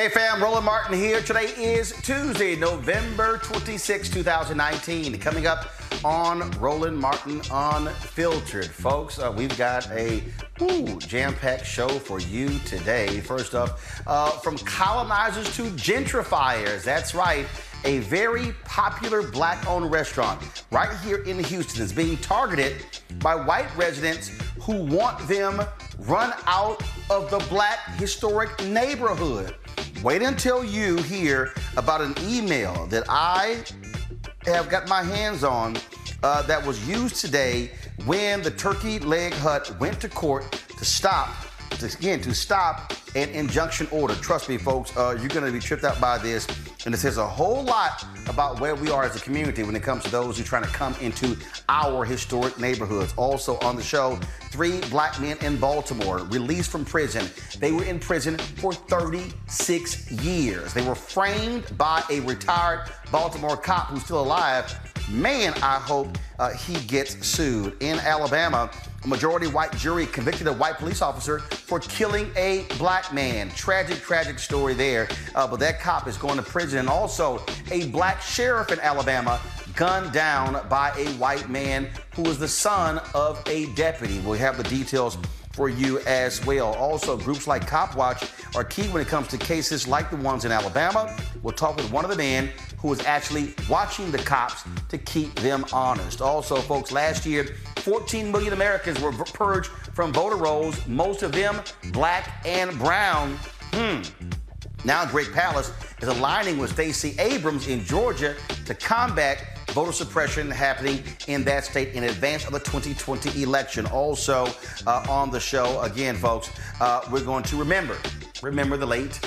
Hey fam, Roland Martin here. Today is Tuesday, November 26, 2019. Coming up on Roland Martin Unfiltered. Folks, uh, we've got a ooh, jam-packed show for you today. First up, uh, from colonizers to gentrifiers. That's right. A very popular black-owned restaurant right here in Houston is being targeted by white residents who want them run out of the black historic neighborhood. Wait until you hear about an email that I have got my hands on uh, that was used today when the Turkey Leg Hut went to court to stop, to, again, to stop an injunction order. Trust me, folks, uh, you're going to be tripped out by this. And it says a whole lot about where we are as a community when it comes to those who are trying to come into our historic neighborhoods. Also on the show, three black men in Baltimore released from prison. They were in prison for 36 years. They were framed by a retired Baltimore cop who's still alive. Man, I hope uh, he gets sued. In Alabama, a majority white jury convicted a white police officer for killing a black man. Tragic, tragic story there. Uh, but that cop is going to prison. And also, a black sheriff in Alabama gunned down by a white man who was the son of a deputy. We have the details for you as well. Also, groups like Copwatch are key when it comes to cases like the ones in Alabama. We'll talk with one of the men who was actually watching the cops to keep them honest. Also, folks, last year, 14 million Americans were purged from voter rolls, most of them black and brown. Hmm. Now, Greg Palast is aligning with Stacey Abrams in Georgia to combat voter suppression happening in that state in advance of the 2020 election. Also, uh, on the show, again, folks, uh, we're going to remember, remember the late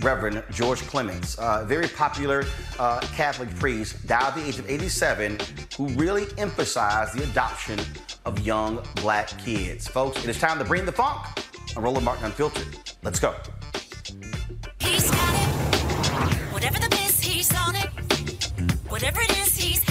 Reverend George Clements, a very popular uh, Catholic priest, died at the age of 87, who really emphasized the adoption of young black kids. Folks, it is time to bring the funk on Roland Martin Unfiltered. Let's go. He's got it. Whatever the he's on it. Whatever it is, he's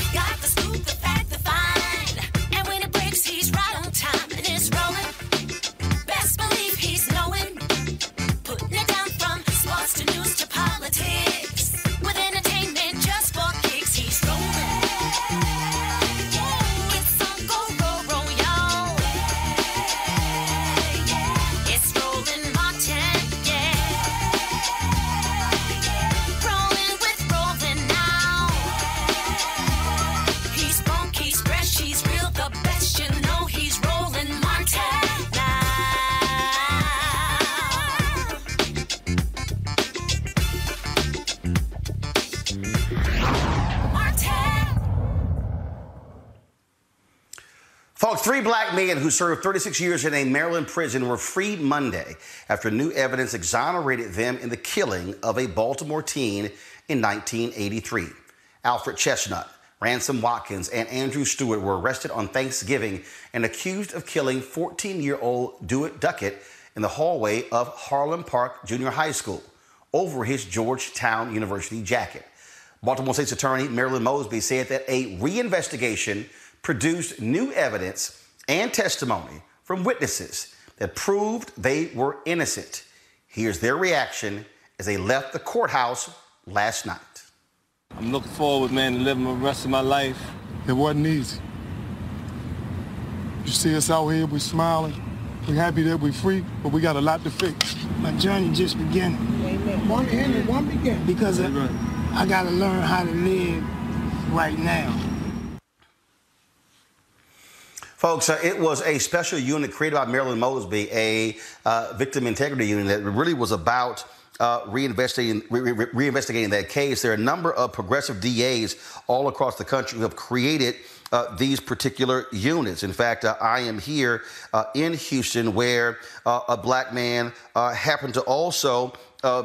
three black men who served 36 years in a Maryland prison were freed Monday after new evidence exonerated them in the killing of a Baltimore teen in 1983. Alfred Chestnut, Ransom Watkins, and Andrew Stewart were arrested on Thanksgiving and accused of killing 14 year old Dewitt Duckett in the hallway of Harlem Park Junior High School over his Georgetown University jacket. Baltimore State's Attorney Marilyn Mosby said that a reinvestigation produced new evidence and testimony from witnesses that proved they were innocent. Here's their reaction as they left the courthouse last night. I'm looking forward, man, to living the rest of my life. It wasn't easy. You see us out here, we're smiling. We're happy that we're free, but we got a lot to fix. My journey just beginning. Amen. One end and one beginning. Because I, I gotta learn how to live right now. Folks, uh, it was a special unit created by Marilyn Mosby, a uh, victim integrity unit that really was about uh, reinvestigating, re- re- reinvestigating that case. There are a number of progressive DAs all across the country who have created uh, these particular units. In fact, uh, I am here uh, in Houston where uh, a black man uh, happened to also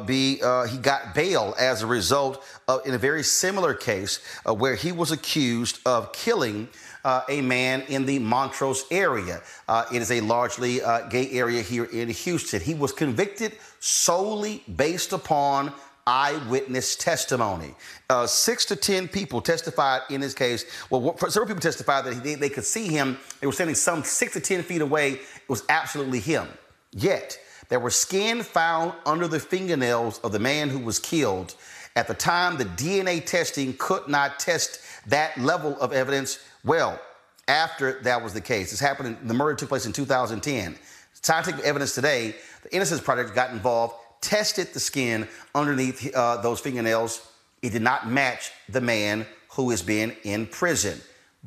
be he got bail as a result of in a very similar case where he was accused of killing uh, a man in the Montrose area. Uh, it is a largely uh, gay area here in Houston. He was convicted solely based upon eyewitness testimony. Uh, six to ten people testified in his case. Well, what- several people testified that they, they could see him. They were standing some six to ten feet away. It was absolutely him. Yet there were skin found under the fingernails of the man who was killed. At the time, the DNA testing could not test that level of evidence. Well, after that was the case, this happened. The murder took place in 2010. Scientific evidence today, the Innocence Project got involved, tested the skin underneath uh, those fingernails. It did not match the man who is being in prison,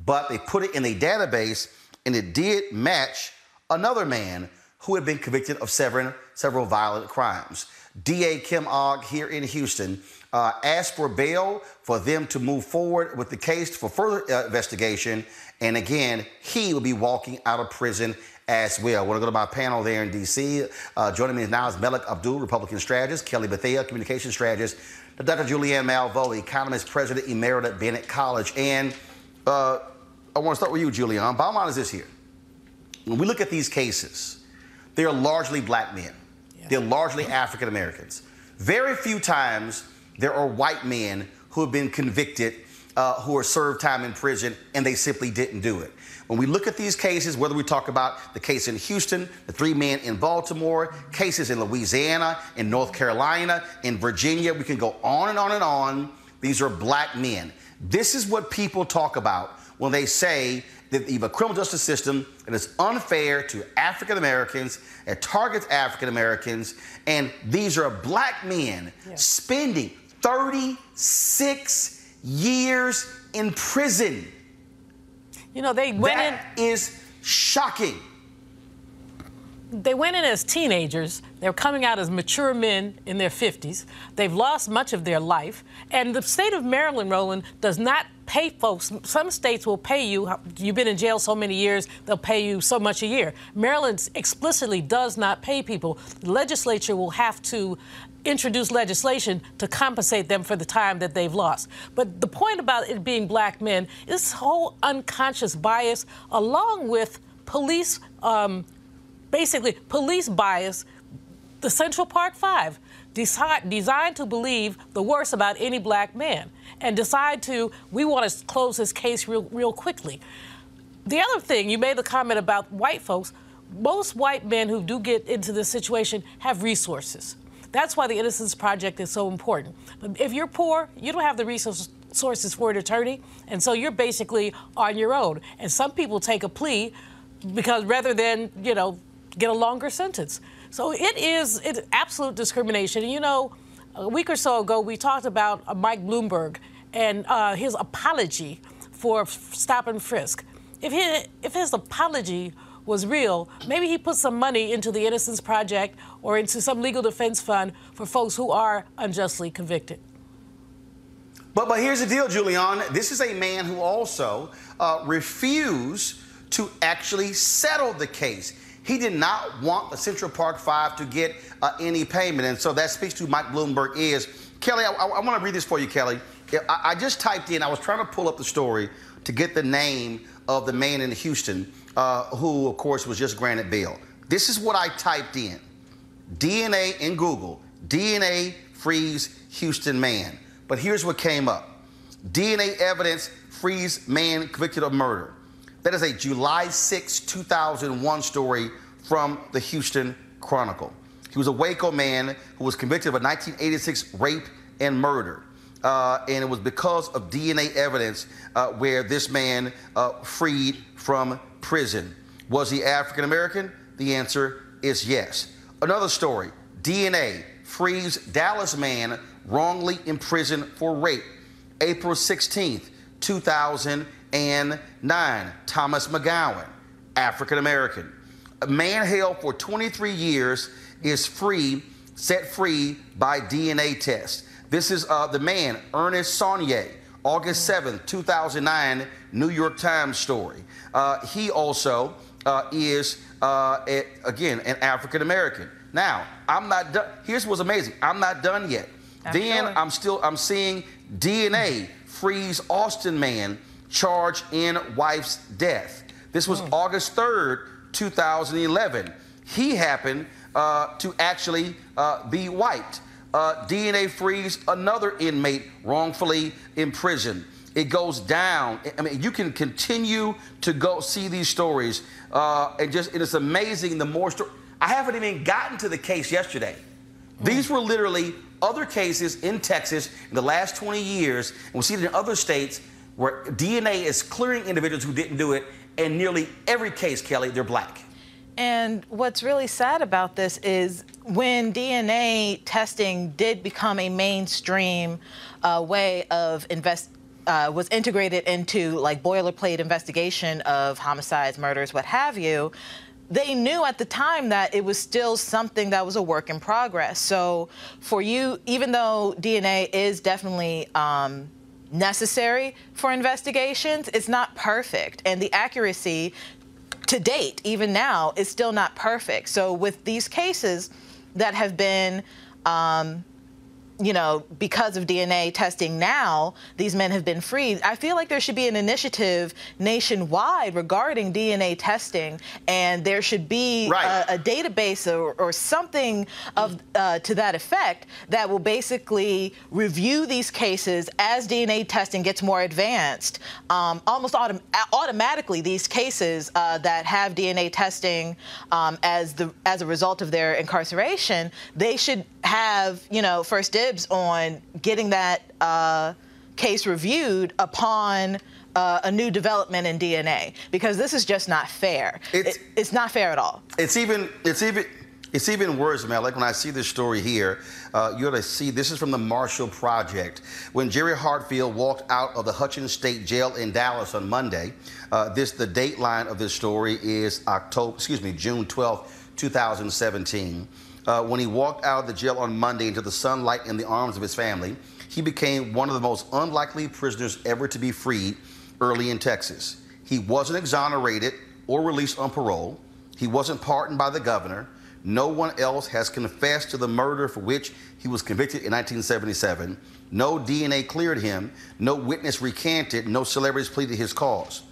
but they put it in a database, and it did match another man who had been convicted of several, several violent crimes. DA Kim Ogg here in Houston uh, asked for bail for them to move forward with the case for further uh, investigation. And again, he will be walking out of prison as well. I want to go to my panel there in D.C. Uh, joining me now is Melik Abdul, Republican strategist, Kelly Bethea, communication strategist, Dr. Julianne Malveaux, economist, president emerita at Bennett College. And uh, I want to start with you, Julianne. Bottom line is this here. When we look at these cases, they are largely black men. They're largely African Americans. Very few times there are white men who have been convicted, uh, who are served time in prison, and they simply didn't do it. When we look at these cases, whether we talk about the case in Houston, the three men in Baltimore, cases in Louisiana, in North Carolina, in Virginia, we can go on and on and on. These are black men. This is what people talk about when they say that you have a criminal justice system that is unfair to African Americans, it targets African Americans, and these are black men spending 36 years in prison. You know, they went in. That is shocking. They went in as teenagers. They're coming out as mature men in their 50s. They've lost much of their life. And the state of Maryland, Roland, does not pay folks. Some states will pay you. You've been in jail so many years, they'll pay you so much a year. Maryland explicitly does not pay people. The legislature will have to introduce legislation to compensate them for the time that they've lost. But the point about it being black men, this whole unconscious bias, along with police, um, basically police bias, the Central Park Five decide, designed to believe the worst about any black man and decide to, we want to close this case real, real quickly. The other thing, you made the comment about white folks. Most white men who do get into this situation have resources. That's why the Innocence Project is so important. If you're poor, you don't have the resources for an attorney, and so you're basically on your own. And some people take a plea because rather than, you know, get a longer sentence. So it is it's absolute discrimination. You know, a week or so ago, we talked about uh, Mike Bloomberg and uh, his apology for stop and frisk. If, he, if his apology was real, maybe he put some money into the Innocence Project or into some legal defense fund for folks who are unjustly convicted. But, but here's the deal, Julian. This is a man who also uh, refused to actually settle the case. He did not want the Central Park Five to get uh, any payment. And so that speaks to Mike Bloomberg is, Kelly, I, I, want to read this for you, Kelly. I, I just typed in, I was trying to pull up the story to get the name of the man in Houston uh, who, of course, was just granted bail. This is what I typed in DNA in Google, DNA frees Houston man. But here's what came up DNA evidence frees man convicted of murder. That is a July 6, 2001 story from the Houston Chronicle. He was a Waco man who was convicted of a 1986 rape and murder. Uh, and it was because of DNA evidence uh, where this man uh, freed from prison. Was he African American? The answer is yes. Another story DNA frees Dallas man wrongly imprisoned for rape. April 16th, 2009. Thomas McGowan, African American. A man held for 23 years is free, set free by DNA test. This is uh, the man, Ernest Sonnier, August 7th, 2009, New York Times story. Uh, he also uh, is, uh, a, again, an African American. Now, I'm not done. Here's what's amazing. I'm not done yet. I'm then. I'm still, I'm seeing DNA frees Austin man charged in wife's death. This was mm. August 3rd, 2011. He happened uh, to actually uh, be white uh, DNA frees another inmate wrongfully imprisoned. It goes down. I mean, you can continue to go see these stories, uh, and just it's amazing. The more story, I haven't even gotten to the case yesterday. These were literally other cases in Texas in the last 20 years, and we see it in other states where DNA is clearing individuals who didn't do it. And nearly every case, Kelly, they're black. And what's really sad about this is when DNA testing did become a mainstream uh, way of invest. Uh, was integrated into like boilerplate investigation of homicides, murders, what have you. They knew at the time that it was still something that was a work in progress. So for you, even though DNA is definitely um, necessary for investigations, it's not perfect. And the accuracy to date, even now, is still not perfect. So with these cases that have been um, you know, because of DNA testing now, these men have been freed. I feel like there should be an initiative nationwide regarding DNA testing, and there should be right. a, a, database or, or something of uh, to that effect that will basically review these cases as DNA testing gets more advanced. Um, almost autom- automatically, these cases uh, that have DNA testing um, as the as a result of their incarceration, they should have you know first dibs dibs on getting that uh, case reviewed upon uh, a new development in DNA because this is just not fair. It's, it, it's not fair at all. It's even it's even it's even worse, man. Like when I see this story here, uh, you ought to see this is from the Marshall Project. When Jerry Hartfield walked out of the Hutchins State Jail in Dallas on Monday, uh, this the dateline of this story is October, excuse me, June 12th, 2017. Uh, when he walked out of the jail on Monday into the sunlight in the arms of his family, he became one of the most unlikely prisoners ever to be freed early in Texas. He wasn't exonerated or released on parole. He wasn't pardoned by the governor. No one else has confessed to the murder for which he was convicted in 1977. No DNA cleared him. No witness recanted. No celebrities pleaded his cause.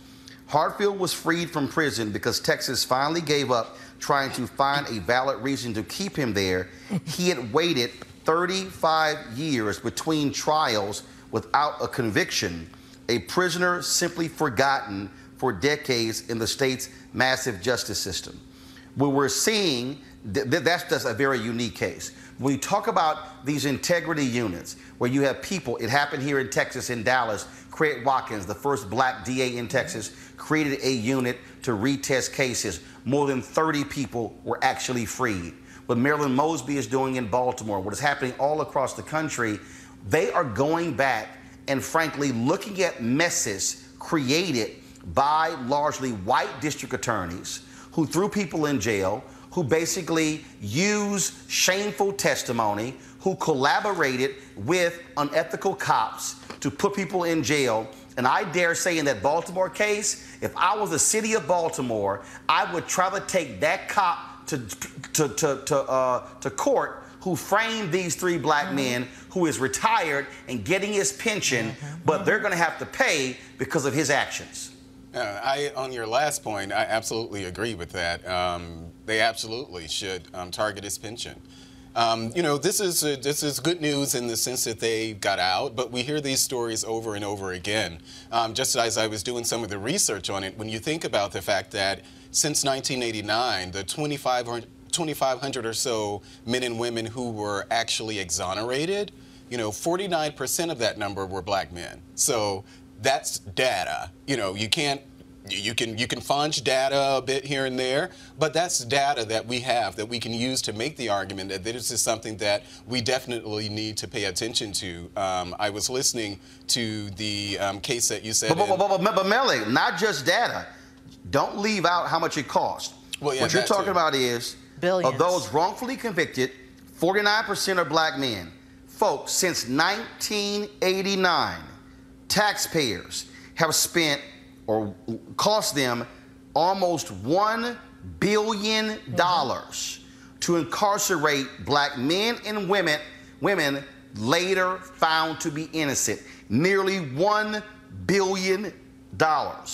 Hartfield was freed from prison because Texas finally gave up trying to find a valid reason to keep him there. He had waited 35 years between trials without a conviction, a prisoner simply forgotten for decades in the state's massive justice system. What we're seeing, th- th- that's just a very unique case. When you talk about these integrity units, where you have people, it happened here in Texas, in Dallas. Craig Watkins, the first black DA in Texas, created a unit to retest cases. More than 30 people were actually freed. What Marilyn Mosby is doing in Baltimore, what is happening all across the country, they are going back and frankly looking at messes created by largely white district attorneys who threw people in jail, who basically used shameful testimony, who collaborated with unethical cops to put people in jail. And I dare say, in that Baltimore case, if I was the city of Baltimore, I would try to take that cop to, to, to, to, uh, to court who framed these three black men who is retired and getting his pension, but they're going to have to pay because of his actions. Uh, I, on your last point, I absolutely agree with that. Um, they absolutely should um, target his pension. Um, you know, this is uh, this is good news in the sense that they got out, but we hear these stories over and over again. Um, just as I was doing some of the research on it, when you think about the fact that since 1989, the 2,500 2,500 or so men and women who were actually exonerated, you know, 49% of that number were black men. So that's data. You know, you can't you can you can fudge data a bit here and there, but that's data that we have that we can use to make the argument that this is something that we definitely need to pay attention to. Um, I was listening to the um, case that you said. But, but, in- but, but, but Melly, not just data. Don't leave out how much it costs. Well, yeah, what you're talking too. about is Billions. of those wrongfully convicted, 49% are black men. Folks, since 1989, taxpayers have spent or cost them almost $1 billion to incarcerate black men and women, women later found to be innocent. Nearly $1 billion.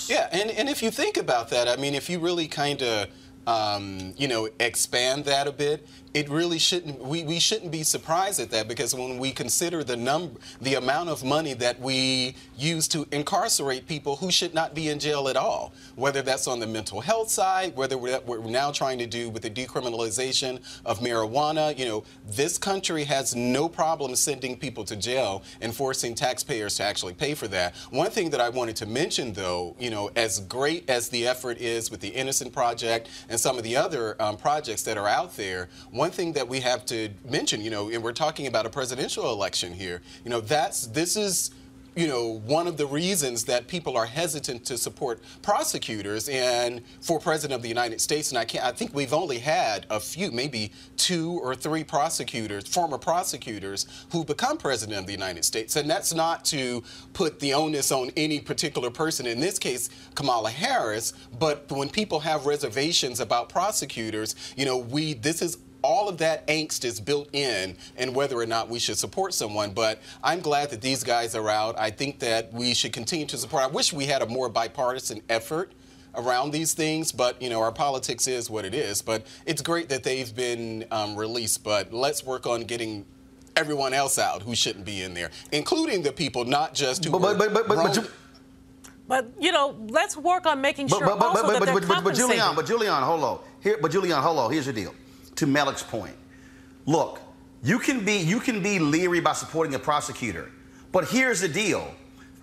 Yeah, and, and if you think about that, I mean, if you really kind of, um, you know, expand that a bit, it really shouldn't. We, we shouldn't be surprised at that because when we consider the number, the amount of money that we use to incarcerate people who should not be in jail at all, whether that's on the mental health side, whether we're, we're now trying to do with the decriminalization of marijuana, you know, this country has no problem sending people to jail and forcing taxpayers to actually pay for that. One thing that I wanted to mention, though, you know, as great as the effort is with the Innocent Project and some of the other um, projects that are out there, thing that we have to mention, you know, and we're talking about a presidential election here, you know, that's this is you know, one of the reasons that people are hesitant to support prosecutors and for President of the United States, and I can't, I think we've only had a few, maybe two or three prosecutors, former prosecutors, who become President of the United States. And that's not to put the onus on any particular person, in this case, Kamala Harris, but when people have reservations about prosecutors, you know, we, this is all of that angst is built in and whether or not we should support someone. But I'm glad that these guys are out. I think that we should continue to support. I wish we had a more bipartisan effort around these things, but you know our politics is what it is. But it's great that they've been um, released. But let's work on getting everyone else out who shouldn't be in there, including the people not just who. But- were but- but- but- but wrong- you- But you know, let's work on making sure but, but, also but, that but, they're but, but, but. Julian, but Julian, hold on. Here, but Julian, hold on. Here's the deal. To Malik's point, look, you can be you can be leery by supporting a prosecutor, but here's the deal.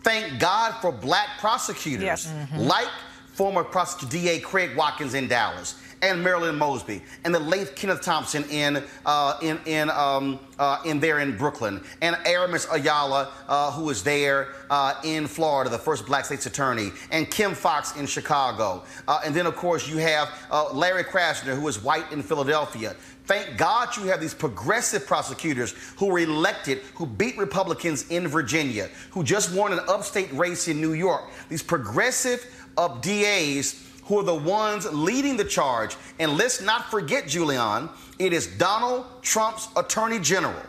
Thank God for black prosecutors Yes. Mm-hmm. like former prosecutor DA Craig Watkins in Dallas and Marilyn Mosby, and the late Kenneth Thompson in uh, in in um, uh, in there in Brooklyn, and Aramis Ayala, uh, who was there uh, in Florida, the first black state's attorney, and Kim Foxx in Chicago, uh, and then of course you have uh, Larry Krasner, who was white in Philadelphia. Thank God you have these progressive prosecutors who were elected, who beat Republicans in Virginia, who just won an upstate race in New York. These progressive up DAs who are the ones leading the charge. And let's not forget, Julian, it is Donald Trump's Attorney General,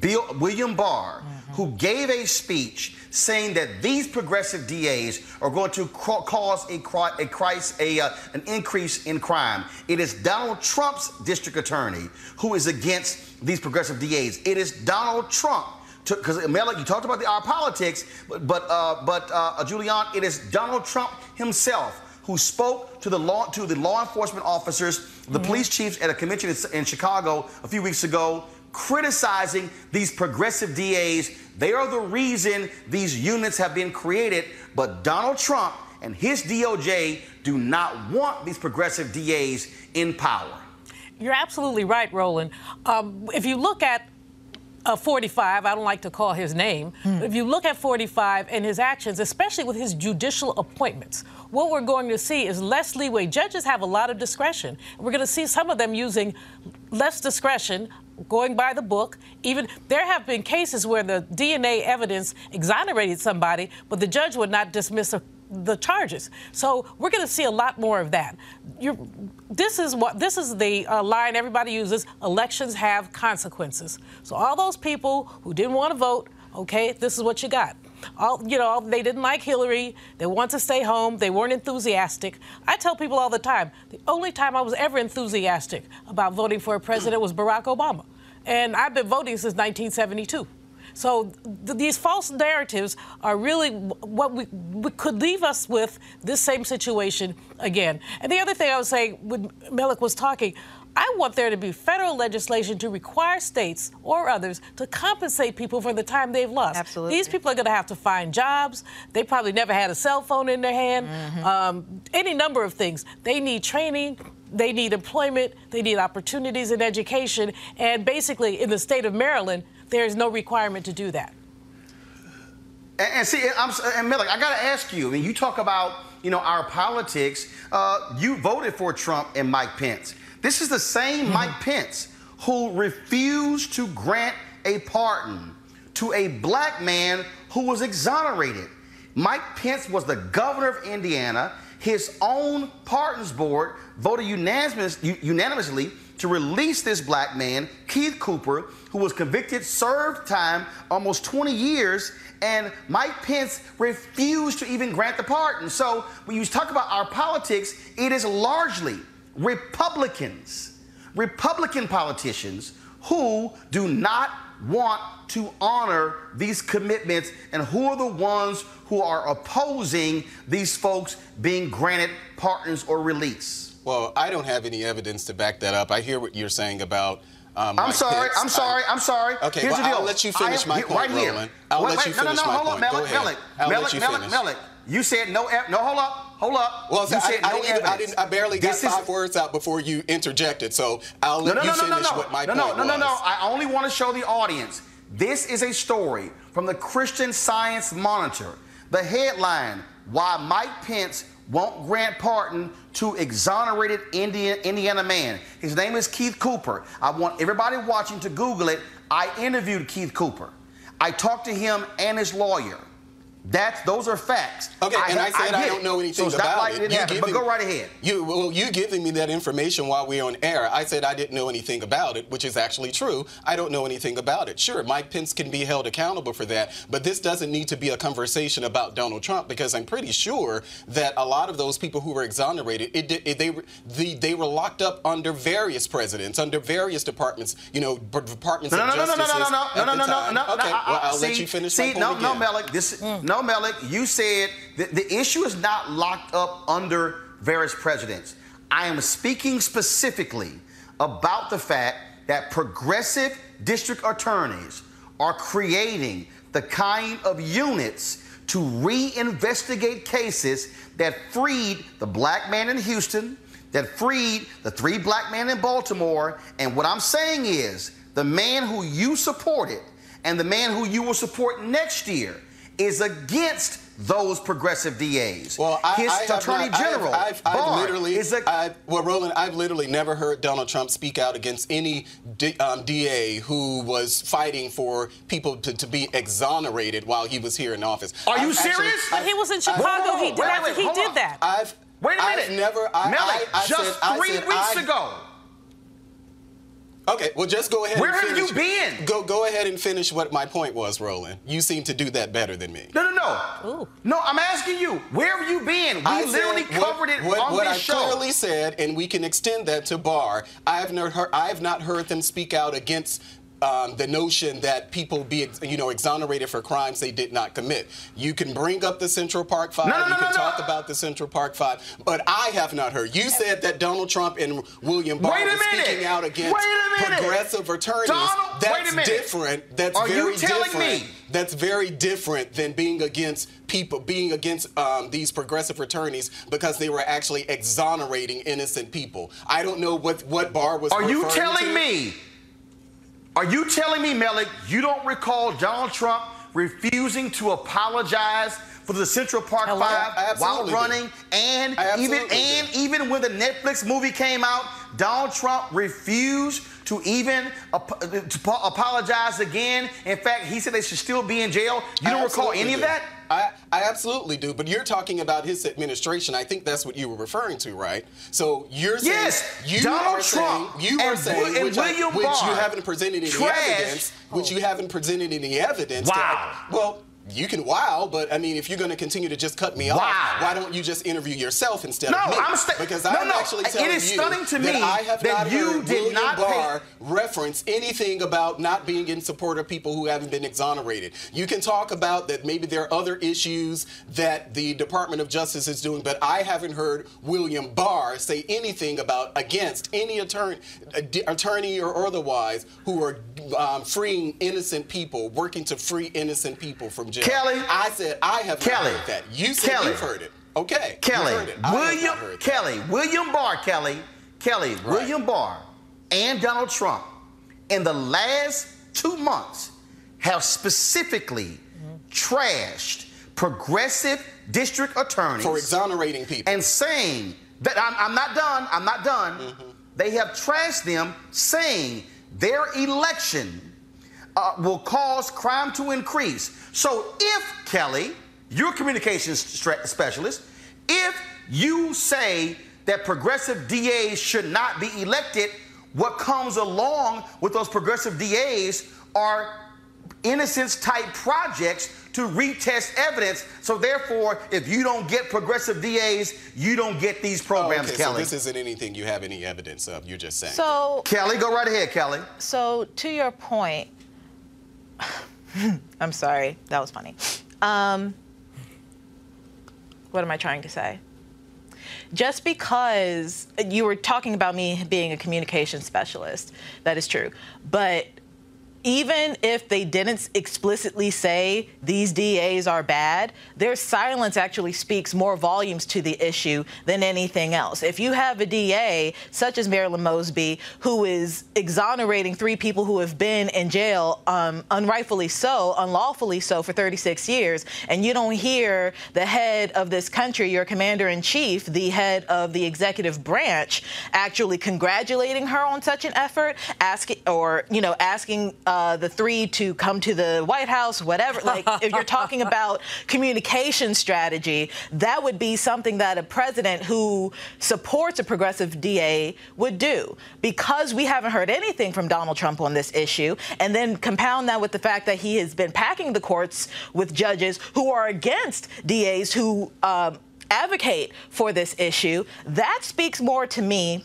Bill, William Barr, who gave a speech saying that these progressive DAs are going to ca- cause a, a, crisis, a uh, an increase in crime. It is Donald Trump's district attorney who is against these progressive DAs. It is Donald Trump because Malik, you talked about the our politics, but but uh, but uh, Julian, it is Donald Trump himself who spoke to the law to the law enforcement officers, the police chiefs at a convention in, in Chicago a few weeks ago, criticizing these progressive DAs. They are the reason these units have been created, but Donald Trump and his DOJ do not want these progressive DAs in power. You're absolutely right, Roland. Um, if you look at uh, 45, I don't like to call his name, but if you look at 45 and his actions, especially with his judicial appointments, what we're going to see is less leeway. Judges have a lot of discretion. We're going to see some of them using less discretion, going by the book. Even there have been cases where the DNA evidence exonerated somebody, but the judge would not dismiss a the charges. So we're going to see a lot more of that. You're, this is what this is the uh, line everybody uses. Elections have consequences. So all those people who didn't want to vote, okay, this is what you got. All you know, they didn't like Hillary. They want to stay home. They weren't enthusiastic. I tell people all the time. The only time I was ever enthusiastic about voting for a president was Barack Obama, and I've been voting since 1972. So th- these false narratives are really what we, we could leave us with this same situation again. And the other thing I was saying when Melik was talking, I want there to be federal legislation to require states or others to compensate people for the time they've lost. Absolutely. These people are going to have to find jobs. They probably never had a cell phone in their hand. Um, any number of things. They need training. They need employment. They need opportunities in education. And basically, in the state of Maryland, there is no requirement to do that. And, and see, I'm and Miller, I got to ask you. I mean, you talk about you know our politics. Uh, you voted for Trump and Mike Pence. This is the same hmm. Mike Pence who refused to grant a pardon to a black man who was exonerated. Mike Pence was the governor of Indiana. His own pardons board voted unanimous, unanimously to release this black man, Keith Cooper, who was convicted, served time, almost 20 years, and Mike Pence refused to even grant the pardon. So when you talk about our politics, it is largely Republicans, Republican politicians who do not want to honor these commitments and who are the ones who are opposing these folks being granted pardons or release. Well, I don't have any evidence to back that up. I hear what you're saying about. Um, I'm sorry. Pence. I'm sorry. I'm sorry. Okay, Here's well, the deal. I'll let you finish I my point, right here. I'll Wait, let wait, you no, finish no, no, my hold point. up, Go Malik, ahead. Malik, I'll let you Malik, finish. Malik. You said no. No, hold up, hold up. Well, you I, said I, no didn't even- I, didn't, I barely got This is- five words out before you interjected, so I'll let no, you no, no, no, finish no. what my no, point no, no, no, was. no. I only want to show the audience. This is a story from the Christian Science Monitor. The headline: Why Mike Pence won't grant pardon to exonerated Indian, Indiana man. His name is Keith Cooper. I want everybody watching to Google it. I interviewed Keith Cooper. I talked to him and his lawyer. That's those are facts. Okay, and I said I, get don't know anything so about like it. it didn't but go right ahead. You well, you giving me that information while we're on air. I said I didn't know anything about it, which is actually true. I don't know anything about it. Sure, Mike Pence can be held accountable for that, but this doesn't need to be a conversation about Donald Trump because I'm pretty sure that a lot of those people who were exonerated, it, it, they were the, they were locked up under various presidents, under various departments, you know, b- departments No, of no, no, no, no, no, no, no, no, no, no, no, no. Okay, I- I- well, I'll see, let you finish see, my point no, no. Malik. This, no, Malik. You said the, the issue is not locked up under various presidents. I am speaking specifically about the fact that progressive district attorneys are creating the kind of units to reinvestigate cases that freed the black man in Houston, that freed the three black men in Baltimore. And what I'm saying is the man who you supported and the man who you will support next year is against those progressive DAs. Well, I, His I Attorney not- I have- General, I've, I've literally, is a, I, well, Roland, I've literally never heard Donald Trump speak out against any D, um, DA who was fighting for people to, to be exonerated while he was here in office. Are you I've actually- serious? But he was in I've- Chicago. Whoa, he did, wait, that- wait, he did that. I've Wait a I've minute. never. I, Melly, I, I just said, I three said weeks I- ago. Okay, well, just go ahead. Where and have you been? Go go ahead and finish what my point was, Roland. You seem to do that better than me. No, no, no. No, I'm asking you, where have you been? We I literally said what- covered it what, on what this I show. clearly said, and we can extend that to Barr. I have not heard. I have not heard them speak out against. Um, the notion that people be, you know, exonerated for crimes they did not commit. You can bring up the Central Park Five. No, no, you can no, talk about the Central Park Five, but I have not heard. You said that Donald Trump and William Barr were speaking out against Wait a minute. progressive attorneys. Donald, That's wait a minute. different. That's Are very different. me- That's very different than being against people, being against um, these progressive attorneys because they were actually exonerating innocent people. I don't know what what Barr was. Are you telling to. me? Are you telling me, Melik, you don't recall Donald Trump refusing to apologize for the Central Park Hello? Five while absolutely running, and even absolutely and even when the Netflix movie came out, Donald Trump refused to even ap- to po- apologize again. In fact, he said they should still be in jail. You I don't recall absolutely any of that? I, I absolutely do, but you're talking about his administration. I think that's what you were referring to, right? So you're saying Yes, you Donald are Trump saying you are saying and which, I- William which you haven't presented any trashed- evidence, which you haven't presented any evidence. to- Wow. well. You can wow, but I mean, if you're going to continue to just cut me Wow. off, why don't you just interview yourself instead No, of me? I'm because no, I'm no, actually telling is you stunning to me that I have that not you heard did William not Barr reference anything about not being in support of people who haven't been exonerated. You can talk about that maybe there are other issues that the Department of Justice is doing, but I haven't heard William Barr say anything about against any attorney, attorney or otherwise who are um, freeing innocent people, working to free innocent people from jail. Kelly. I said I have Kelly. heard that. You said Kelly. you've heard it. Okay, Kelly, it. I have not William. Kelly, William Barr, Kelly, Kelly, William Barr, and Donald Trump in the last two months have specifically trashed progressive district attorneys for exonerating people. and saying that I'm, I'm not done. I'm not done. Mm-hmm. They have trashed them, saying their election uh, will cause crime to increase. So if Kelly, your communications specialist, if you say that progressive DAs should not be elected, what comes along with those progressive DAs are innocence type projects to retest evidence. So therefore, if you don't get progressive DAs, you don't get these programs, Oh, okay, Kelly. So this isn't anything you have any evidence of. You're just saying. So, Kelly, go right ahead, Kelly. so to your point, I'm sorry, that was funny. Um, what am I trying to say? Just because you were talking about me being a communication specialist, that is true. But even if they didn't explicitly say these DAs are bad, their silence actually speaks more volumes to the issue than anything else. If you have a DA, such as Marilyn Mosby, who is exonerating three people who have been in jail um, unrightfully so, unlawfully so, for 36 years, and you don't hear the head of this country, your commander in chief, the head of the executive branch, actually congratulating her on such an effort, asking, or, you know, asking uh, the three to come to the White House, whatever. Like, if you're talking about communication strategy, that would be something that a president who supports a progressive DA would do. Because we haven't heard anything from Donald Trump on this issue, and then compound that with the fact that he has been packing the courts with judges who are against DAs who um, advocate for this issue, that speaks more to me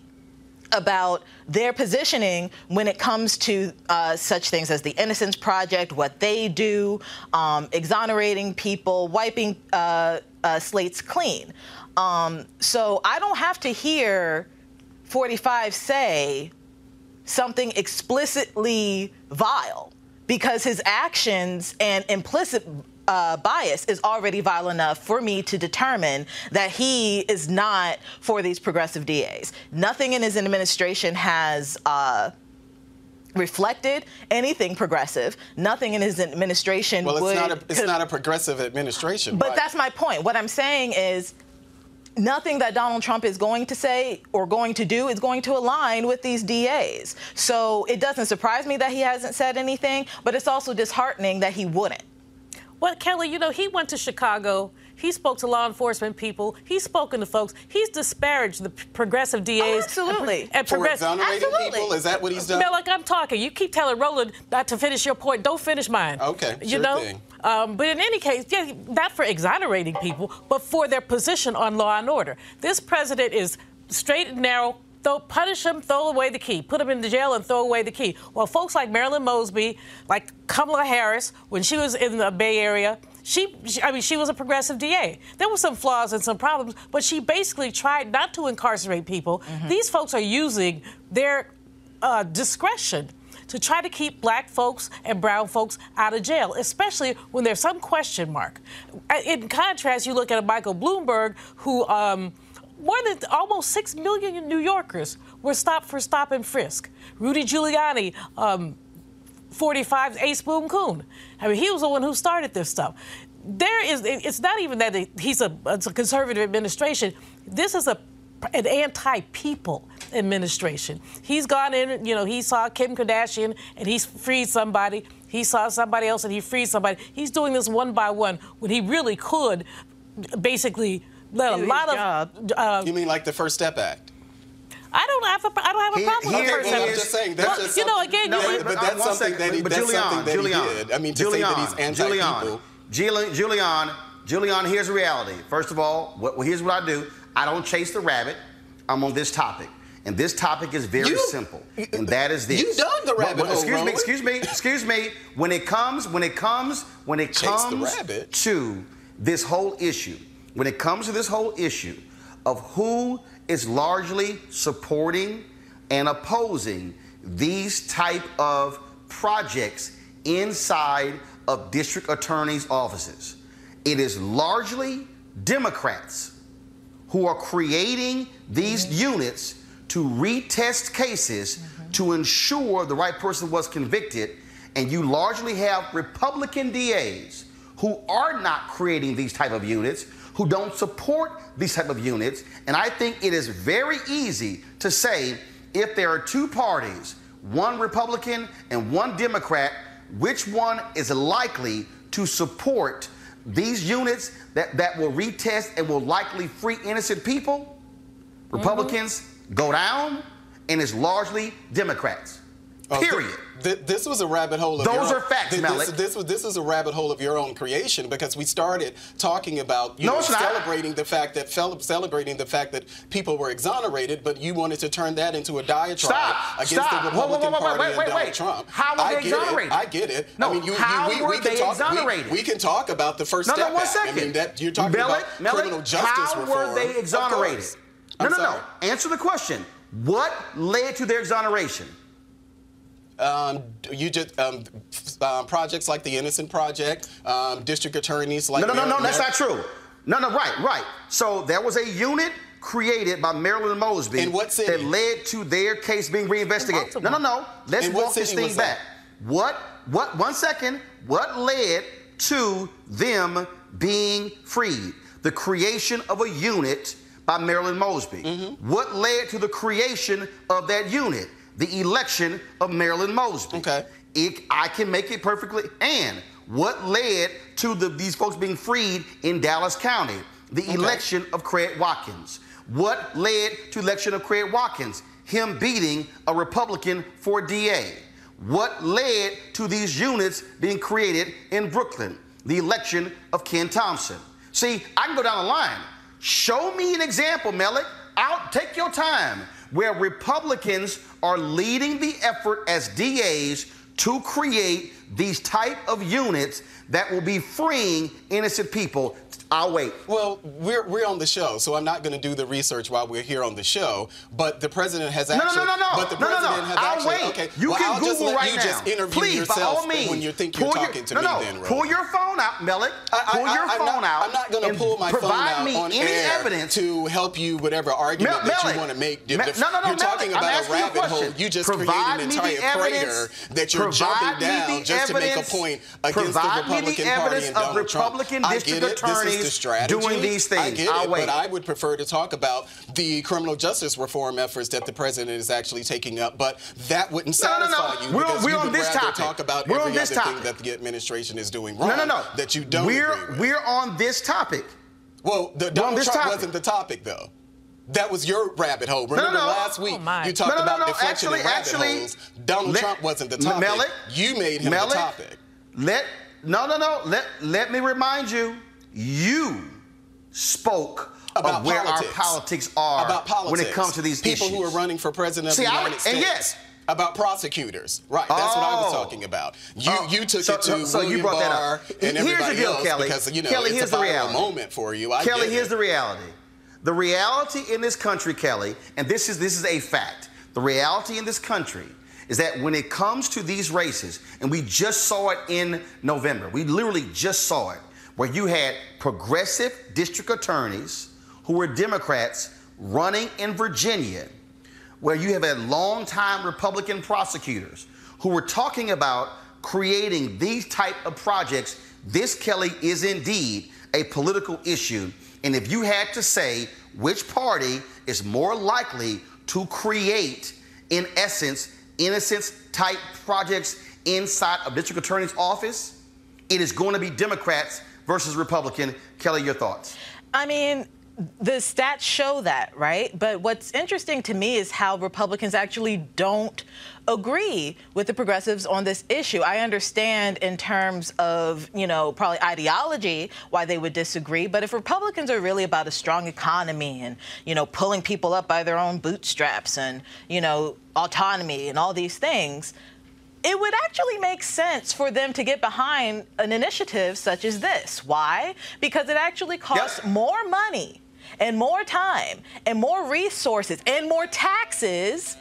about their positioning when it comes to uh, such things as the Innocence Project, what they do, um, exonerating people, wiping uh, uh, slates clean. Um, so I don't have to hear 45 say something explicitly vile because his actions and implicit uh, bias is already vile enough for me to determine that he is not for these progressive DAs. Nothing in his administration has. Uh, reflected anything progressive. Nothing in his administration Well, it's would not a it's not a progressive administration. but right? that's my point. What I'm saying is nothing that Donald Trump is going to say or going to do is going to align with these DAs. So it doesn't surprise me that he hasn't said anything, but it's also disheartening that he wouldn't. Well, Kelly, you know, he went to Chicago. He spoke to law enforcement people. He's spoken to folks. He's disparaged the progressive DAs. Oh, absolutely. And, and For exonerating Absolutely. people, is that what he's done? Mel, like I'm talking. You keep telling Roland not to finish your point. Don't finish mine. Okay, You sure know? thing. Um, but in any case, yeah, not for exonerating people, but for their position on law and order. This president is straight and narrow. Throw, punish him, throw away the key. Put him in the jail and throw away the key. Well, folks like Marilyn Mosby, like Kamala Harris, when she was in the Bay Area, she, I mean, she was a progressive DA. There were some flaws and some problems, but she basically tried not to incarcerate people. These folks are using their uh, discretion to try to keep black folks and brown folks out of jail, especially when there's some question mark. Uh, In contrast, you look at a Michael Bloomberg who. Um, more than almost six million New Yorkers were stopped for stop and frisk. Rudy Giuliani, um, 45 Ace Boom Coon. I mean, he was the one who started this stuff. There is, it's not even that he's a, it's a conservative administration. This is a an anti-people administration. He's gone in, you know, he saw Kim Kardashian and he's freed somebody. He saw somebody else and he freed somebody. He's doing this one by one when he really could basically a Do his lot job. of. Uh, you mean like the First Step Act? I don't have a, I don't have a He- problem with here the first is- step. I'm just saying that's Well, just you know, again, No, you, but, but but that's something second. that he- that's Julianne, something that he Julianne, did. I mean, to say Julianne, that he's anti-people. Julianne, Julianne, Julianne, Julianne, here's reality. First of all, what, well, here's what I do. I don't chase the rabbit. I'm on this topic. And this topic is very You- simple. And that is this. You dug the rabbit well, hole, Excuse me, excuse me, excuse me. When it comes, when it comes, when it Chase comes to this whole issue, when it comes to this whole issue of who is largely supporting and opposing these type of projects inside of district attorneys' offices, it is largely Democrats who are creating these mm-hmm. units to retest cases mm-hmm. to ensure the right person was convicted. And you largely have Republican DAs who are not creating these type of units, who don't support these type of units. And I think it is very easy to say if there are two parties, one Republican and one Democrat, which one is likely to support these units that, that will retest and will likely free innocent people, mm-hmm. Republicans go down, and it's largely Democrats. Uh, th- Period. th- this was a rabbit hole. Of Those your are own- facts, th- Malik. This, this was this is a rabbit hole of your own creation because we started talking about you No, know, not. celebrating the fact that celebrating the fact that people were exonerated, but you wanted to turn that into a diatribe Stop. against Stop. the Whoa, whoa, Republican whoa, wait, Party wait, and Donald wait. Trump. How were I they exonerated? It. I get it. No, I mean, you, how you, we, were we they can talk. exonerated? We, can talk about the First No, Step no, one Act. second. I mean, that you're talking Malik, about Malik, criminal justice how reform. were they exonerated? No, no, no. Answer the question. What led to their exoneration? Um, you just um, f- um, projects like the Innocent Project, um, district attorneys like No, no, no, no, Mer- that's Mer- not true. No, no, right, right. So there was a unit created by Marilyn Mosby In what city? that led to their case being reinvestigated. No, no, no. Let's In walk this thing back. What, what, one second. What led to them being freed? The creation of a unit by Marilyn Mosby. Mm-hmm. What led to the creation of that unit? The election of Marilyn Mosby. Okay. It, I can make it perfectly. And what led to the, these folks being freed in Dallas County? The election of Craig Watkins. What led to election of Craig Watkins? Him beating a Republican for DA. What led to these units being created in Brooklyn? The election of Ken Thompson. See, I can go down the line. Show me an example, Melik. Out, take your time, where Republicans are leading the effort as DAs to create these type of units that will be freeing innocent people. I'll wait. Well, we're we're on the show, so I'm not going to do the research while we're here on the show. But the president has No, no, actually. no, no, no. But the No, no, no. has I'll actually. wait. Okay. You well, can I'll just Google let right you now. just interview Please, by yourself all means, when you think you're pull your- talking to no, me. no, then, pull your phone out, Melik. I- Pull I- your I'm phone not, out. I'm not going to pull my phone provide out me on any air evidence to help you whatever argument Mel- that you want to make. Me- no, no, no, you're talking about a asking you a rabbit hole. You just Provide created an entire crater that you're jumping down just to make a point against the provide me the Republican Party and Donald Trump. I get it. This is the strategy. doing these I things. get I'll it, wait. but I would prefer to talk about the criminal justice reform efforts that the president is actually taking up. But that wouldn't No, no, no. satisfy you We're- because we're you on would this rather topic. talk about We're on every this other thing topic. that the administration is doing wrong. No, no, no. That you don't We're agree with. we're on this topic. Well, the, Donald this Trump topic. wasn't the topic, though. That was your rabbit hole. no, Remember no. last week Oh, you talked No, no, no, about no. deflection Actually- and rabbit actually, holes. Donald let- Trump wasn't the topic. Melik, you made him Melik, the topic. Let no, no, no. Let let me remind you. You spoke About of where politics. our politics are about politics. when it comes to these people issues. who are running for president of See, the United would- States. and yes. About prosecutors, right? That's what I was Oh. talking about. You Oh, you took so- it to so- so you brought that up. Barr and Here's the deal, else Kelly. because you know Kelly, it's here's the reality. moment for you. I Kelly, here's it. the reality. The reality in this country, Kelly, and this is this is a fact. The reality in this country is that when it comes to these races, and we just saw it in November, we literally just saw it, where you had progressive district attorneys who were Democrats running in Virginia, where you have had longtime Republican prosecutors who were talking about creating these type of projects. This, Kelly, is indeed a political issue. And if you had to say which party is more likely to create, in essence, innocence type projects inside of district attorney's office, it is going to be Democrats versus Republican. Kelly, your thoughts? I mean, the stats show that, right? But what's interesting to me is how Republicans actually don't agree with the progressives on this issue. I understand in terms of, you know, probably ideology why they would disagree, but if Republicans are really about a strong economy and, you know, pulling people up by their own bootstraps and, you know, autonomy and all these things, it would actually make sense for them to get behind an initiative such as this. Why? Because it actually costs more money and more time and more resources and more taxes.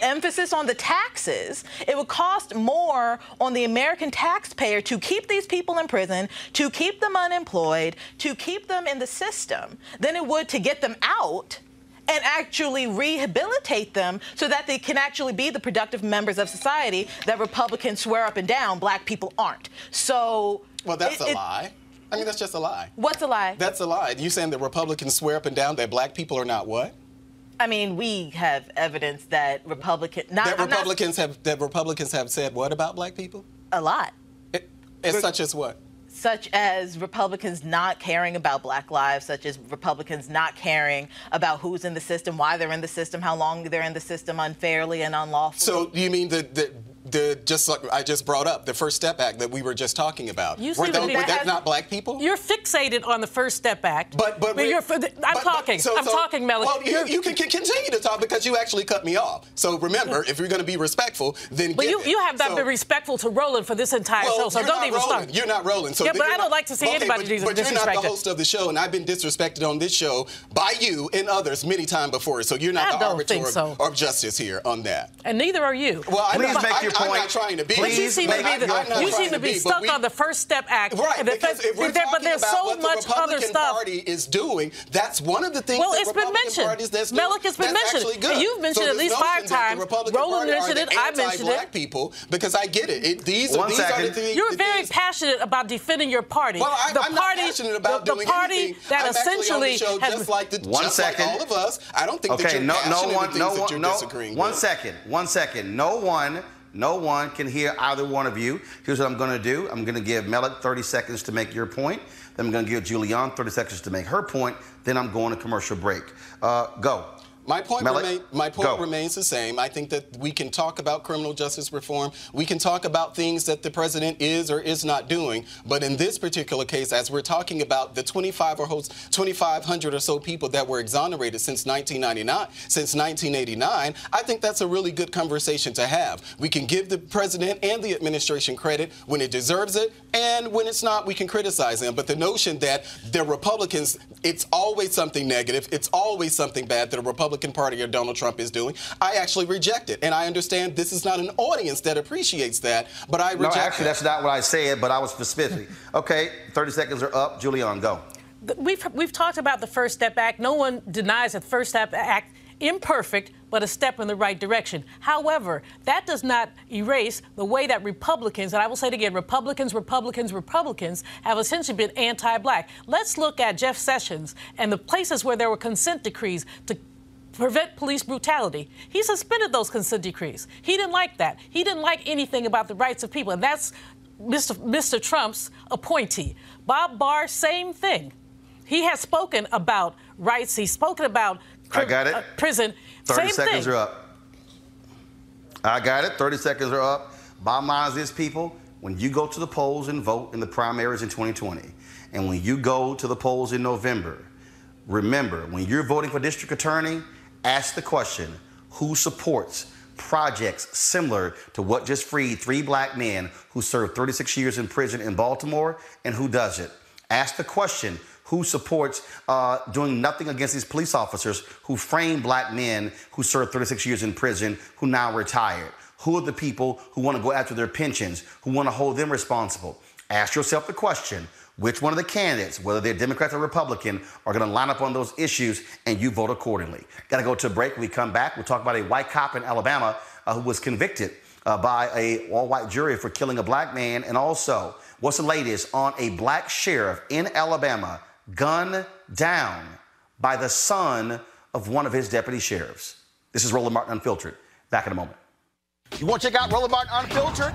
Emphasis on the taxes. It would cost more on the American taxpayer to keep these people in prison, to keep them unemployed, to keep them in the system than it would to get them out and actually rehabilitate them so that they can actually be the productive members of society that Republicans swear up and down black people aren't. So Well, that's it- a it- lie. I mean, that's just a lie. What's a lie? That's a lie. You saying that Republicans swear up and down that black people are not what? I mean, we have evidence that Republican not, that I'm not- Republicans have that Republicans have said what about black people? a lot. As Re- such as what? Such as Republicans not caring about black lives, such as Republicans not caring about who's in the system, why they're in the system, how long they're in the system unfairly and unlawfully. So you mean that, the the just like I just brought up the First Step Act that we were just talking about? You were seem to those, be- were that that has- not black people? You're fixated on the First Step Act. But but we- you're, I'm but- but- talking. so- I'm so- talking, Melody. Well, you, You're- can continue to talk because you actually cut me off. So remember, if you're going to be respectful, then But give you, it. you have not So- been respectful to Roland for this entire well, show, so don't even rolling. start. You're not Roland. So Yeah, but I don't not- like to see okay, anybody but, dis- but you're not the host of the show, and I've been disrespected on this show by you and others many times before. So you're not I the arbiter think of, of justice here on that. And neither are you. Well, I'm Please make I'm, your I'm not trying to be. But you seem to be the, you seem to be but stuck we- on the First Step Act. Right, the because if we're there- talking but there's about so what the much other Republican stuff. Party is doing, that's one of the things Well, that it's been mentioned. parties that's doing Malik, it's been that's mentioned. actually good. You've mentioned so at this least five that times. The Republican Roland Party mentioned are it. the I mentioned it. anti-black people because I get it. it these One are, these are the things. You're very passionate about defending your party. Well, I, the I'm party, not passionate about the, doing the party anything. that I'm essentially on the show has just like the, One just second. like all of us. I don't think that you're no, passionate no in one, things no that one, you're no. disagreeing One with. second, one second. No one, no one can hear either one of you. Here's what I'm going to do. I'm going to give Melik 30 seconds to make your point. Then I'm going to give Julianne 30 seconds to make her point. Then I'm going to commercial break. Uh, go. My point, remain, my point remains the same. I think that we can talk about criminal justice reform. We can talk about things that the president is or is not doing. But in this particular case, as we're talking about the 25 or 2,500 or so people that were exonerated since 1999, since 1989, I think that's a really good conversation to have. We can give the president and the administration credit when it deserves it, and when it's not, we can criticize them. But the notion that the Republicans, it's always something negative, it's always something bad that the Republican Party or Donald Trump is doing, I actually reject it. And I understand this is not an audience that appreciates that, but I No, reject actually, it. that's not what I said, but I was specific. Okay, 30 seconds are up. Julianne, go. We've, we've talked about the First Step Act. No one denies that the First Step Act imperfect, but a step in the right direction. However, that does not erase the way that Republicans, and I will say it again, Republicans, Republicans, Republicans have essentially been anti-black. Let's look at Jeff Sessions and the places where there were consent decrees to prevent police brutality. He suspended those consent decrees. He didn't like that. He didn't like anything about the rights of people, and that's Mr. Mr. Trump's appointee. Bob Barr, same thing. He has spoken about rights. He's spoken about I got it. uh, prison. 30 Same seconds thing. are up. I got it. 30 seconds are up. Bottom line is this, people. When you go to the polls and vote in the primaries in 2020, and when you go to the polls in November, remember, when you're voting for district attorney, ask the question who supports projects similar to what just freed three black men who served 36 years in prison in Baltimore and who does it? Ask the question who supports uh, doing nothing against these police officers who framed black men who served 36 years in prison who now retired? Who are the people who want to go after their pensions, who want to hold them responsible? Ask yourself the question which one of the candidates, whether they're Democrat or Republican, are going to line up on those issues and you vote accordingly. Got to go to a break. When we come back, we'll talk about a white cop in Alabama uh, who was convicted uh, by a all-white jury for killing a black man, and also what's the latest on a black sheriff in Alabama gunned down by the son of one of his deputy sheriffs. This is Roland Martin Unfiltered. Back in a moment. You want to check out Roland Martin Unfiltered?